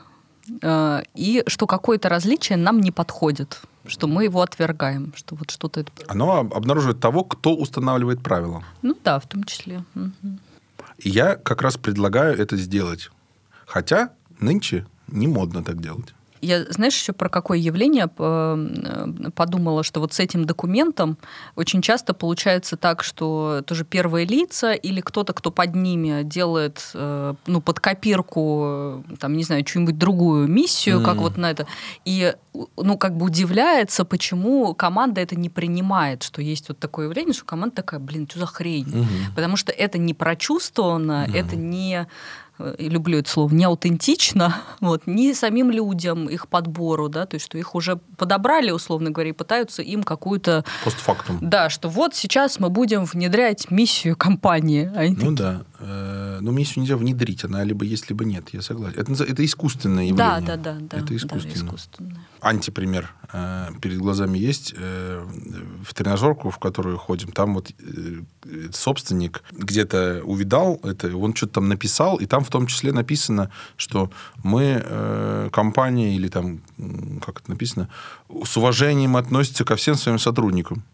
э, и что какое-то различие нам не подходит что мы его отвергаем, что вот что-то... Оно обнаруживает того, кто устанавливает правила. Ну да, в том числе. Угу. И я как раз предлагаю это сделать. Хотя нынче не модно так делать. Я, знаешь, еще про какое явление э, подумала, что вот с этим документом очень часто получается так, что тоже первые лица или кто-то, кто под ними делает, э, ну, под копирку, там, не знаю, чью-нибудь другую миссию, mm. как вот на это, и, ну, как бы удивляется, почему команда это не принимает, что есть вот такое явление, что команда такая, блин, что за хрень? Mm-hmm. Потому что это не прочувствовано, mm-hmm. это не Э, люблю это слово, не аутентично, вот, ни самим людям, их подбору, да, то есть, что их уже подобрали, условно говоря, и пытаются им какую-то... Постфактум. Да, что вот сейчас мы будем внедрять миссию компании. А ну такие... да, э, но миссию нельзя внедрить, она либо есть, либо нет, я согласен. Это, это искусственное явление. Да, да, да. да это искусственно. Да, искусственное. Антипример э, перед глазами есть. В тренажерку, в которую ходим, там вот собственник где-то увидал это, он что-то там написал, и там в том числе написано, что мы, э, компания, или там, как это написано, с уважением относится ко всем своим сотрудникам.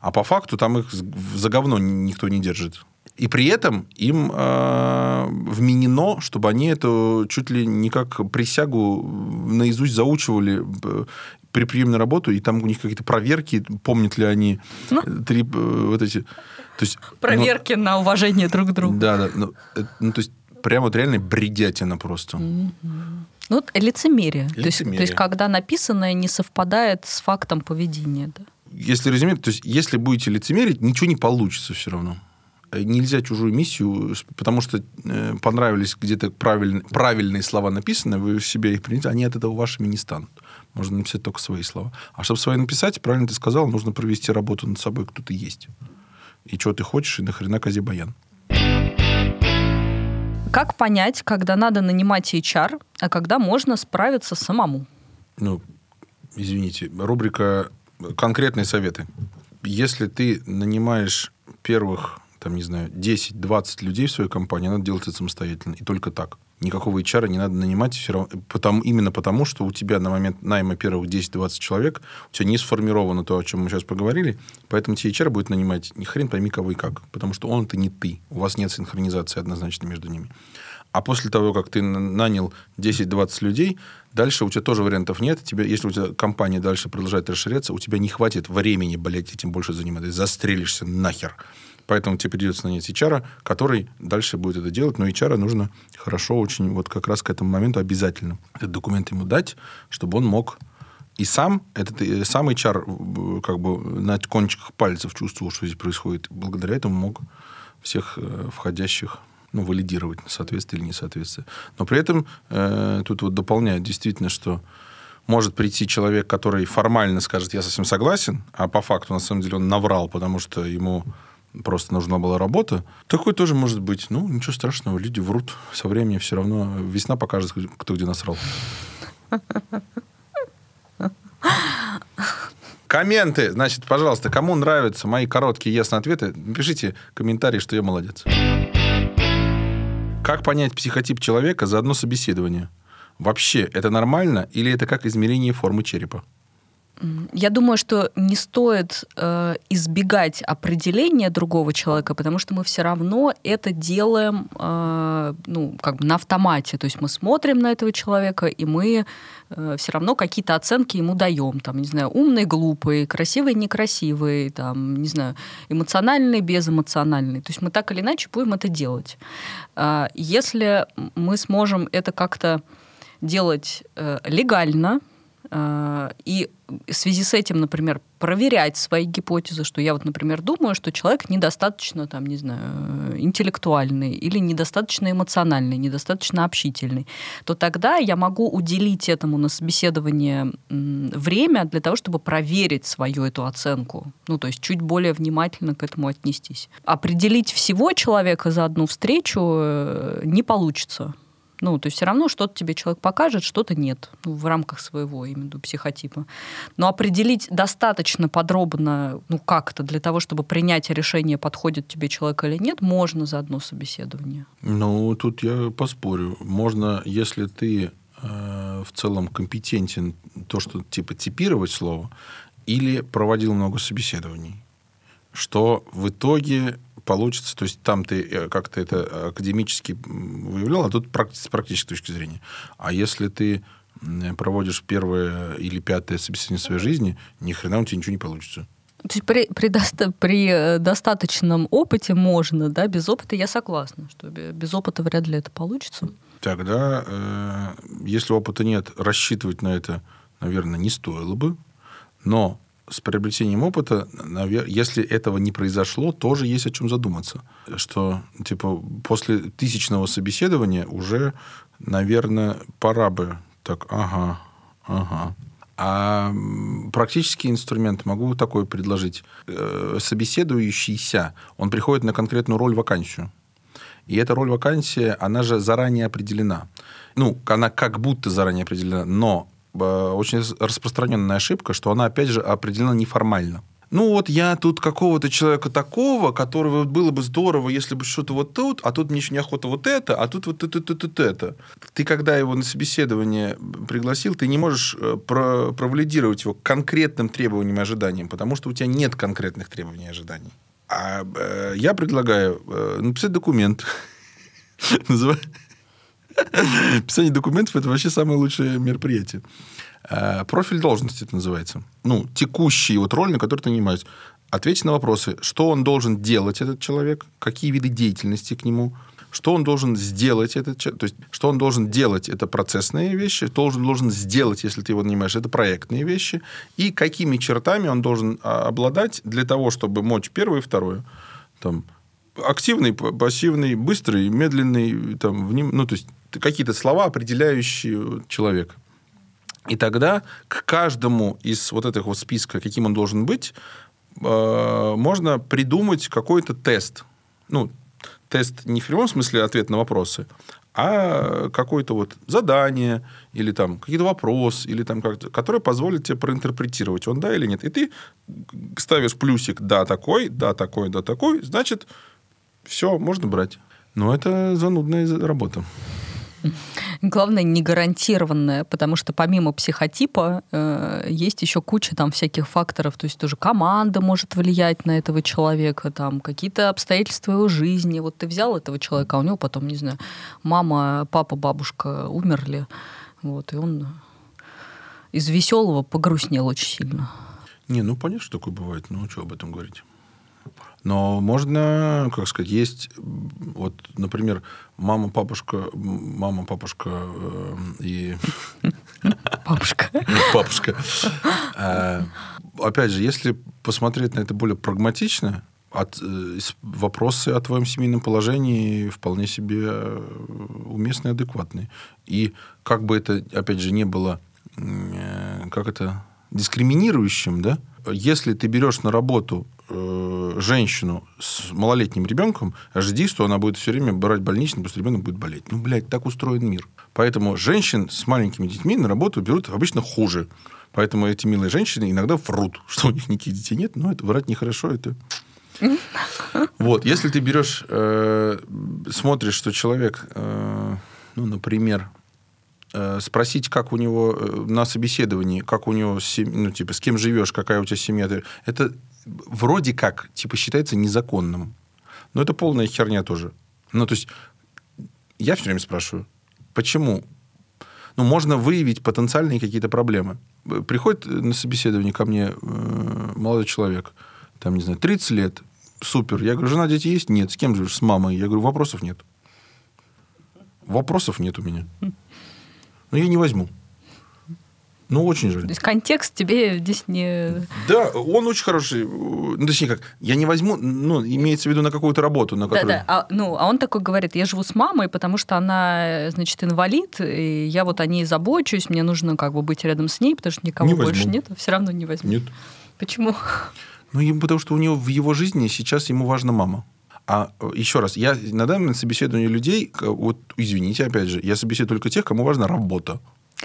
А по факту там их за говно никто не держит. И при этом им э, вменено, чтобы они это чуть ли не как присягу наизусть заучивали э, при приеме на работу, и там у них какие-то проверки, помнят ли они ну. три э, вот эти... То есть, Проверки ну, на уважение друг к другу. Да, да. Ну, э, ну, то есть, прям вот реально бредятина просто. Mm-hmm. Ну, лицемерие. лицемерие. То, есть, то есть, когда написанное не совпадает с фактом поведения. Да? Если резюмировать, то есть, если будете лицемерить, ничего не получится все равно. Э, нельзя чужую миссию, потому что э, понравились где-то правильные, правильные слова написаны, вы в себе их приняли, они от этого вашими не станут. Можно написать только свои слова. А чтобы свои написать, правильно ты сказал, нужно провести работу над собой, кто ты есть. И что ты хочешь, и нахрена козе баян. Как понять, когда надо нанимать HR, а когда можно справиться самому? Ну, извините, рубрика «Конкретные советы». Если ты нанимаешь первых там, не знаю, 10-20 людей в своей компании, надо делать это самостоятельно. И только так. Никакого HR не надо нанимать все равно, потому, именно потому, что у тебя на момент найма первых 10-20 человек у тебя не сформировано то, о чем мы сейчас поговорили, поэтому тебе HR будет нанимать ни хрен пойми кого и как, потому что он это не ты. У вас нет синхронизации однозначно между ними. А после того, как ты нанял 10-20 людей, дальше у тебя тоже вариантов нет. Тебе, если у тебя компания дальше продолжает расширяться, у тебя не хватит времени, блядь, этим больше заниматься. Застрелишься нахер. Поэтому тебе придется нанять HR, который дальше будет это делать. Но HR нужно хорошо очень вот как раз к этому моменту обязательно этот документ ему дать, чтобы он мог и сам, этот и сам HR как бы на кончиках пальцев чувствовал, что здесь происходит. Благодаря этому мог всех э, входящих ну, валидировать соответствие или несоответствие. Но при этом э, тут вот дополняет действительно, что может прийти человек, который формально скажет, я совсем согласен, а по факту, на самом деле, он наврал, потому что ему просто нужна была работа. Такой тоже может быть. Ну, ничего страшного, люди врут. Со временем все равно весна покажет, кто где насрал. Комменты. Значит, пожалуйста, кому нравятся мои короткие ясные ответы, напишите комментарий, что я молодец. Как понять психотип человека за одно собеседование? Вообще, это нормально или это как измерение формы черепа? Я думаю, что не стоит э, избегать определения другого человека, потому что мы все равно это делаем э, ну, как бы на автомате. То есть мы смотрим на этого человека, и мы э, все равно какие-то оценки ему даем. Там, не знаю, умный, глупый, красивый, некрасивый, там, не знаю, эмоциональный, безэмоциональный. То есть мы так или иначе будем это делать. Э, если мы сможем это как-то делать э, легально, и в связи с этим, например, проверять свои гипотезы, что я вот, например, думаю, что человек недостаточно, там, не знаю, интеллектуальный или недостаточно эмоциональный, недостаточно общительный, то тогда я могу уделить этому на собеседование время для того, чтобы проверить свою эту оценку. Ну, то есть чуть более внимательно к этому отнестись. Определить всего человека за одну встречу э, не получится. Ну, то есть все равно что-то тебе человек покажет, что-то нет ну, в рамках своего именно психотипа. Но определить достаточно подробно, ну, как-то для того, чтобы принять решение, подходит тебе человек или нет, можно за одно собеседование. Ну, тут я поспорю. Можно, если ты э, в целом компетентен, то, что типа типировать слово, или проводил много собеседований, что в итоге получится. То есть там ты э, как-то это академически выявлял, а тут с практической точки зрения. А если ты проводишь первое или пятое собеседование своей жизни, ни хрена у тебя ничего не получится. То есть при, при, доста, при э, достаточном опыте можно, да, без опыта я согласна, что без опыта вряд ли это получится. Тогда, э, если опыта нет, рассчитывать на это, наверное, не стоило бы. Но с приобретением опыта, если этого не произошло, тоже есть о чем задуматься. Что, типа, после тысячного собеседования уже, наверное, пора бы так, ага, ага. А практический инструмент могу такой предложить. Э, собеседующийся, он приходит на конкретную роль вакансию. И эта роль вакансии, она же заранее определена. Ну, она как будто заранее определена, но очень распространенная ошибка, что она, опять же, определена неформально. Ну вот я тут какого-то человека такого, которого было бы здорово, если бы что-то вот тут, а тут мне еще неохота вот это, а тут вот это, это, это, это. Ты когда его на собеседование пригласил, ты не можешь э, про провалидировать его конкретным требованиям и ожиданиям, потому что у тебя нет конкретных требований и ожиданий. А э, я предлагаю э, написать документ. Писание документов – это вообще самое лучшее мероприятие. Э, профиль должности это называется. Ну, текущий вот роль, на которой ты занимаешься. Ответить на вопросы, что он должен делать, этот человек, какие виды деятельности к нему, что он должен сделать, этот человек, то есть, что он должен делать, это процессные вещи, что он должен сделать, если ты его нанимаешь, это проектные вещи, и какими чертами он должен а, обладать для того, чтобы мочь первое и второе. Там, активный, пассивный, быстрый, медленный, там, вним... ну, то есть, какие-то слова, определяющие человека. И тогда к каждому из вот этих вот списка, каким он должен быть, Э, можно придумать какой-то тест. Ну, тест не в прямом смысле ответ на вопросы, а какое-то вот задание или там какие-то вопросы, или там как-то, который позволит тебе проинтерпретировать, он да или нет. И ты ставишь плюсик «да такой», «да такой», «да такой», значит, все, можно брать. Но это занудная работа. Главное, не гарантированное, потому что помимо психотипа э, есть еще куча там всяких факторов, то есть тоже команда может влиять на этого человека, там какие-то обстоятельства его жизни. Вот ты взял этого человека, а у него потом, не знаю, мама, папа, бабушка умерли, вот, и он из веселого погрустнел очень сильно. Не, ну понятно, что такое бывает. Ну, что об этом говорить? Но можно, как сказать, есть, вот, например, мама, папушка, мама, папушка э, и... Папушка. Папушка. Э, опять же, если посмотреть на это более прагматично, от, э, вопросы о твоем семейном положении вполне себе э, уместные, адекватные. И как бы это, опять же, не было, э, как это, дискриминирующим, да, если ты берешь на работу э, женщину с малолетним ребенком, жди, что она будет все время брать больничный, потому что ребенок будет болеть. Ну, блядь, так устроен мир. Поэтому женщин с маленькими детьми на работу берут обычно хуже. Поэтому эти милые женщины иногда врут, что у них никаких детей нет. Но это врать нехорошо, это... Вот, если ты берешь, э, смотришь, что человек, э, ну, например, Э, спросить, как у него э, на собеседовании, как у него, ну, типа, с кем живешь, какая у тебя семья, это вроде как, типа, считается незаконным. Но это полная херня тоже. Ну, то есть, я все время спрашиваю, почему? Ну, можно выявить потенциальные какие-то проблемы. Приходит на собеседование ко мне э, молодой человек, там, не знаю, 30 лет, супер. Я говорю, жена, дети есть? Нет. С кем живешь? С мамой. Я говорю, вопросов нет. Вопросов нет у меня. Но я не возьму. Ну, очень жаль. То есть контекст тебе здесь не... Да, он очень хороший. Ну, точнее как, я не возьму, ну, имеется в виду на какую-то работу, на которую... Да, да. А, ну, а он такой говорит, я живу с мамой, потому что она, значит, инвалид, и я вот о ней забочусь, мне нужно как бы быть рядом с ней, потому что никого не больше нет, все равно не возьму. Нет. Почему? Ну, потому что у него в его жизни сейчас ему важна мама. А э, еще раз, я на данный момент собеседую людей, вот извините, опять же, я собеседую только тех, кому важна работа.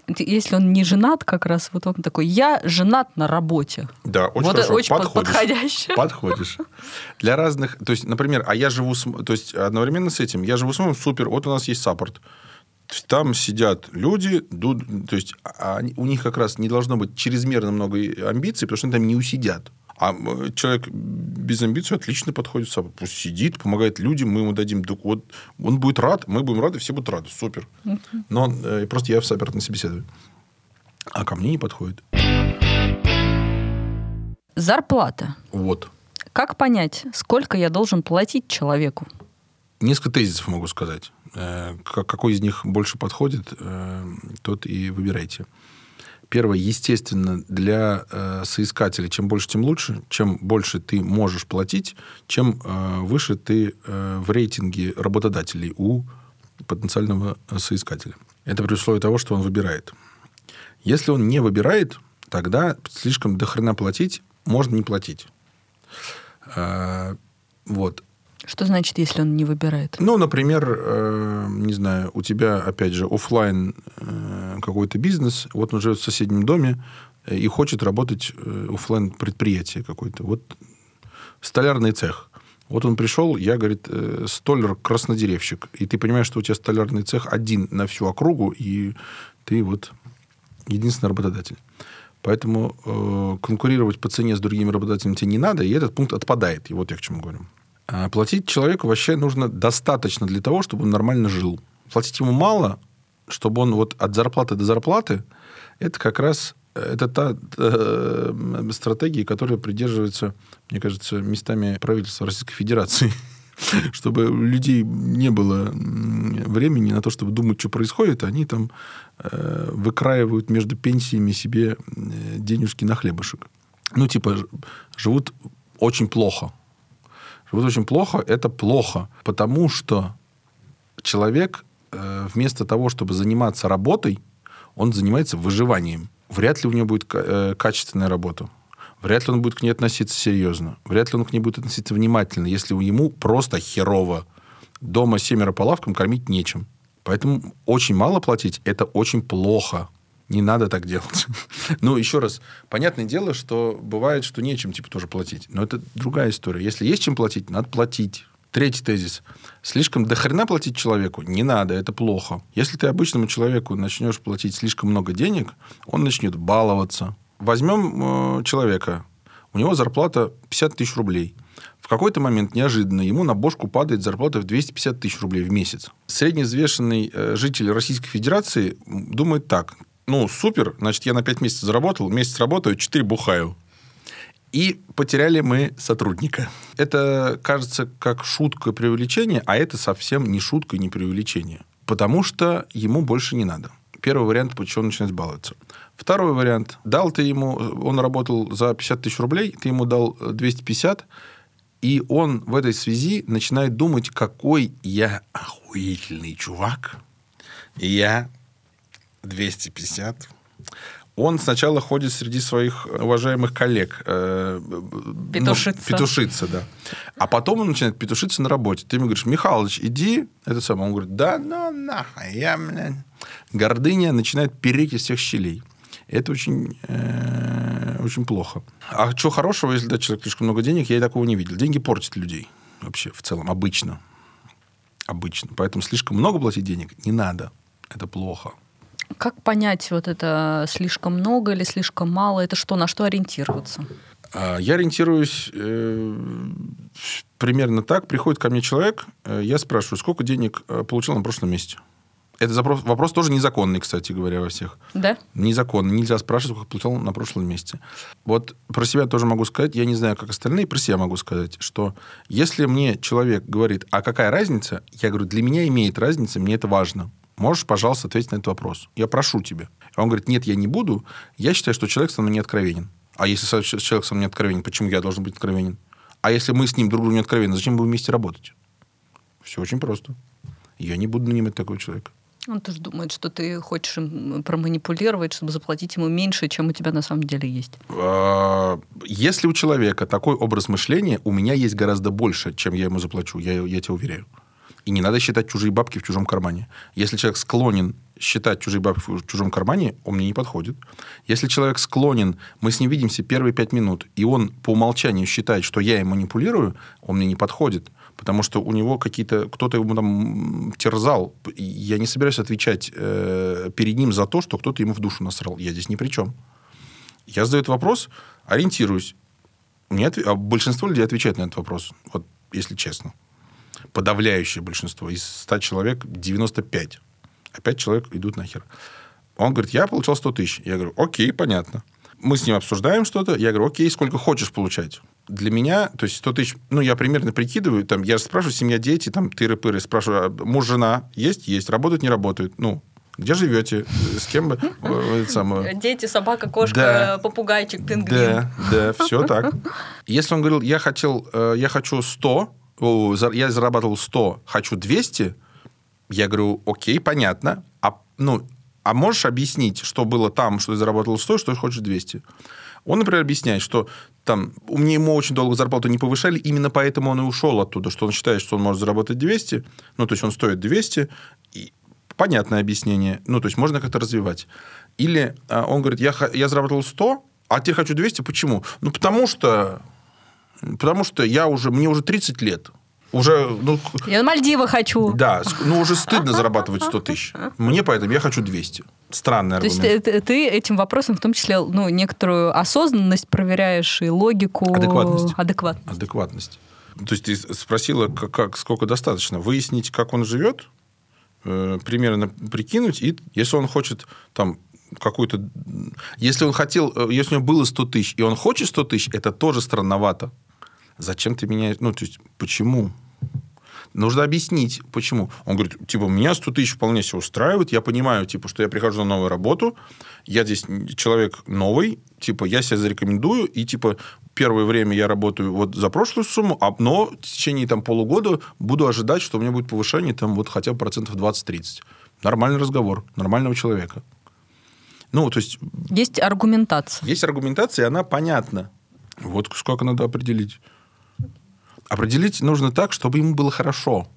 Если он не женат, как раз вот он такой, я женат на работе. Да, очень вот хорошо. Очень подходишь, подходяще. Подходишь. Для разных, то есть, например, а я живу с, то есть одновременно с этим, я живу с мамой, супер, вот у нас есть саппорт. Там сидят люди, то есть а они, у них как раз не должно быть чрезмерно много амбиций, потому что они там не усидят. А человек без амбиций отлично подходит сам. Пусть сидит, помогает людям, мы ему дадим... Вот он будет рад, мы будем рады, все будут рады. Супер. Но он, э, просто я в не собеседую. А ко мне не подходит. Зарплата. Вот. Как понять, сколько я должен платить человеку? Несколько тезисов могу сказать. Э, какой из них больше подходит, э, тот и выбирайте. Первое, естественно, для э, соискателя чем больше, тем лучше. Чем больше ты можешь платить, чем э, выше ты э, в рейтинге работодателей у потенциального соискателя. Это при условии того, что он выбирает. Если он не выбирает, тогда слишком дохрена платить, можно не платить. Э, вот. Что значит, если он не выбирает? Ну, например, э, не знаю, у тебя, опять же, офлайн э, какой-то бизнес, вот он живет в соседнем доме э, и хочет работать э, офлайн предприятие какое-то. Вот столярный цех. Вот он пришел, я, говорит, э, столяр-краснодеревщик. И ты понимаешь, что у тебя столярный цех один на всю округу, и ты вот единственный работодатель. Поэтому э, конкурировать по цене с другими работодателями тебе не надо, и этот пункт отпадает. И вот я к чему говорю. А платить человеку вообще нужно достаточно для того, чтобы он нормально жил. Платить ему мало, чтобы он вот от зарплаты до зарплаты, это как раз это та э, стратегия, которая придерживается, мне кажется, местами правительства Российской Федерации. Чтобы у людей не было времени на то, чтобы думать, что происходит, они там э, выкраивают между пенсиями себе э, денежки на хлебушек. Ну, типа, живут очень плохо. Живут очень плохо. Это плохо, потому что человек э, вместо того, чтобы заниматься работой, он занимается выживанием вряд ли у него будет э, качественная работа. Вряд ли он будет к ней относиться серьезно. Вряд ли он к ней будет относиться внимательно, если ему просто херово. Дома семеро по лавкам кормить нечем. Поэтому очень мало платить – это очень плохо. Не надо так делать. ну, еще раз, понятное дело, что бывает, что нечем типа тоже платить. Но это другая история. Если есть чем платить, надо платить. Третий тезис. Слишком дохрена платить человеку не надо, это плохо. Если ты обычному человеку начнешь платить слишком много денег, он начнет баловаться. Возьмем э, человека, у него зарплата 50 тысяч рублей. В какой-то момент неожиданно ему на бошку падает зарплата в 250 тысяч рублей в месяц. Средневзвешенный э, житель Российской Федерации думает так. Ну, супер, значит, я на 5 месяцев заработал, месяц работаю, 4 бухаю. И потеряли мы сотрудника. Это кажется как шутка преувеличение, а это совсем не шутка и не преувеличение. Потому что ему больше не надо. Первый вариант, почему он начинает баловаться. Второй вариант. Дал ты ему, он работал за 50 тысяч рублей, ты ему дал 250, и он в этой связи начинает думать, какой я охуительный чувак. И я 250 он сначала ходит среди своих уважаемых коллег. Э, петушиться. Ну, петушиться, да. А потом он начинает петушиться на работе. Ты ему говоришь, Михалыч, иди. Это самое. Он говорит, да ну нахуй, я, блядь. Гордыня начинает переть из всех щелей. Это очень, э, очень плохо. А что хорошего, если дать человеку слишком много денег, я и такого не видел. Деньги портят людей вообще в целом, обычно. Обычно. Поэтому слишком много платить денег не надо. Это плохо. Как понять, вот это слишком много или слишком мало? Это что, на что ориентироваться? А, я ориентируюсь э, примерно так. Приходит ко мне человек, э, я спрашиваю, сколько денег э, получил на прошлом месяце? Это запрос, вопрос тоже незаконный, кстати говоря, во всех. Да? Незаконный. Нельзя спрашивать, сколько получил на прошлом месяце. Вот про себя тоже могу сказать, я не знаю, как остальные, про себя могу сказать, что если мне человек говорит, а какая разница, я говорю, для меня имеет разница, мне это важно. Можешь, пожалуйста, ответить на этот вопрос? Я прошу тебя. А он говорит, нет, я не буду. Я считаю, что человек со мной не откровенен. А если человек со мной не откровенен, почему я должен быть откровенен? А если мы с ним друг другу не откровенны, зачем будем вместе работать? Все очень просто. Я не буду нанимать такого человека. Он тоже думает, что ты хочешь им проманипулировать, чтобы заплатить ему меньше, чем у тебя на самом деле есть. А, если у человека такой образ мышления, у меня есть гораздо больше, чем я ему заплачу, я, я тебе уверяю. И не надо считать чужие бабки в чужом кармане. Если человек склонен считать чужие бабки в чужом кармане, он мне не подходит. Если человек склонен, мы с ним видимся первые пять минут, и он по умолчанию считает, что я им манипулирую, он мне не подходит. Потому что у него какие-то... Кто-то ему там терзал. Я не собираюсь отвечать э, перед ним за то, что кто-то ему в душу насрал. Я здесь ни при чем. Я задаю этот вопрос, ориентируюсь. Мне отв... а большинство людей отвечает на этот вопрос. Вот если честно подавляющее большинство. Из 100 человек 95. А 5 человек идут нахер. Он говорит, я получал 100 тысяч. Я говорю, окей, понятно. Мы с ним обсуждаем что-то. Я говорю, окей, сколько хочешь получать. Для меня, то есть 100 тысяч, ну, я примерно прикидываю, там, я спрашиваю, семья, дети, там, тыры-пыры, спрашиваю, а муж, жена, есть? Есть. Работают, не работают? Ну, где живете? С кем бы? Дети, собака, кошка, да, попугайчик, пингвин. Да, да, все так. Если он говорил, я хотел, э, я хочу 100, я зарабатывал 100, хочу 200, я говорю, окей, понятно. А, ну, а можешь объяснить, что было там, что ты заработал 100, что ты хочешь 200? Он, например, объясняет, что там, у меня ему очень долго зарплату не повышали, именно поэтому он и ушел оттуда, что он считает, что он может заработать 200, ну, то есть он стоит 200, и понятное объяснение, ну, то есть можно как-то развивать. Или а, он говорит, я, я заработал 100, а теперь хочу 200, почему? Ну, потому что Потому что я уже, мне уже 30 лет. Уже, ну, я на Мальдивы хочу. Да, ну уже стыдно зарабатывать 100 тысяч. Мне поэтому я хочу 200. странный То есть аргумент. ты, ты этим вопросом в том числе ну, некоторую осознанность проверяешь и логику. Адекватность. Адекватность. Адекватность. То есть ты спросила, как, как- сколько достаточно. Выяснить, как он живет, э, примерно прикинуть, и если он хочет там какую-то... Если он хотел... э, Если у него было 100 тысяч, и он хочет 100 тысяч, это тоже странновато. Зачем ты меняешь... Ну, то есть, почему? Нужно объяснить, почему. Он говорит, типа, меня 100 тысяч вполне себе устраивает, я понимаю, типа, что я прихожу на новую работу, я здесь человек новый, типа, я себя зарекомендую, и, типа, первое время я работаю вот за прошлую сумму, а, но в течение там полугода буду ожидать, что у меня будет повышение там вот хотя бы процентов 20-30. Нормальный разговор, нормального человека. Ну, то есть, Есть аргументация. есть аргументация, и она понятна. Вот сколько надо определить. Определить нужно так, чтобы ему было хорошо.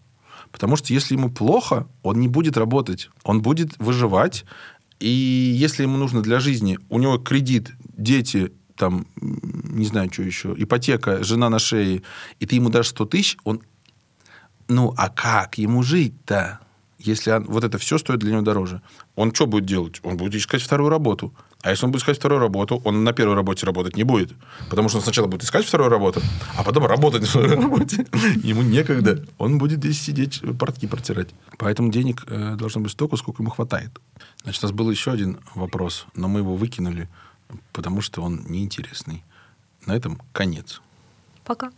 Потому что если ему плохо, он не будет работать. Он будет выживать. И если ему нужно для жизни, у него кредит, дети, там, не знаю, что еще, ипотека, жена на шее, и ты ему дашь 100 тысяч, он... Ну, а как ему жить-то? Если он- вот это все стоит для него дороже. Он что будет делать? Он будет искать вторую работу. А если он будет искать вторую работу, он на первой работе работать не будет. Потому что он сначала будет искать вторую работу, а потом работать на второй работе. Ему некогда. Он будет здесь сидеть, портки протирать. Поэтому денег э, должно быть столько, сколько ему хватает. Значит, у нас был еще один вопрос, но мы его выкинули, потому что он неинтересный. На этом конец. Пока.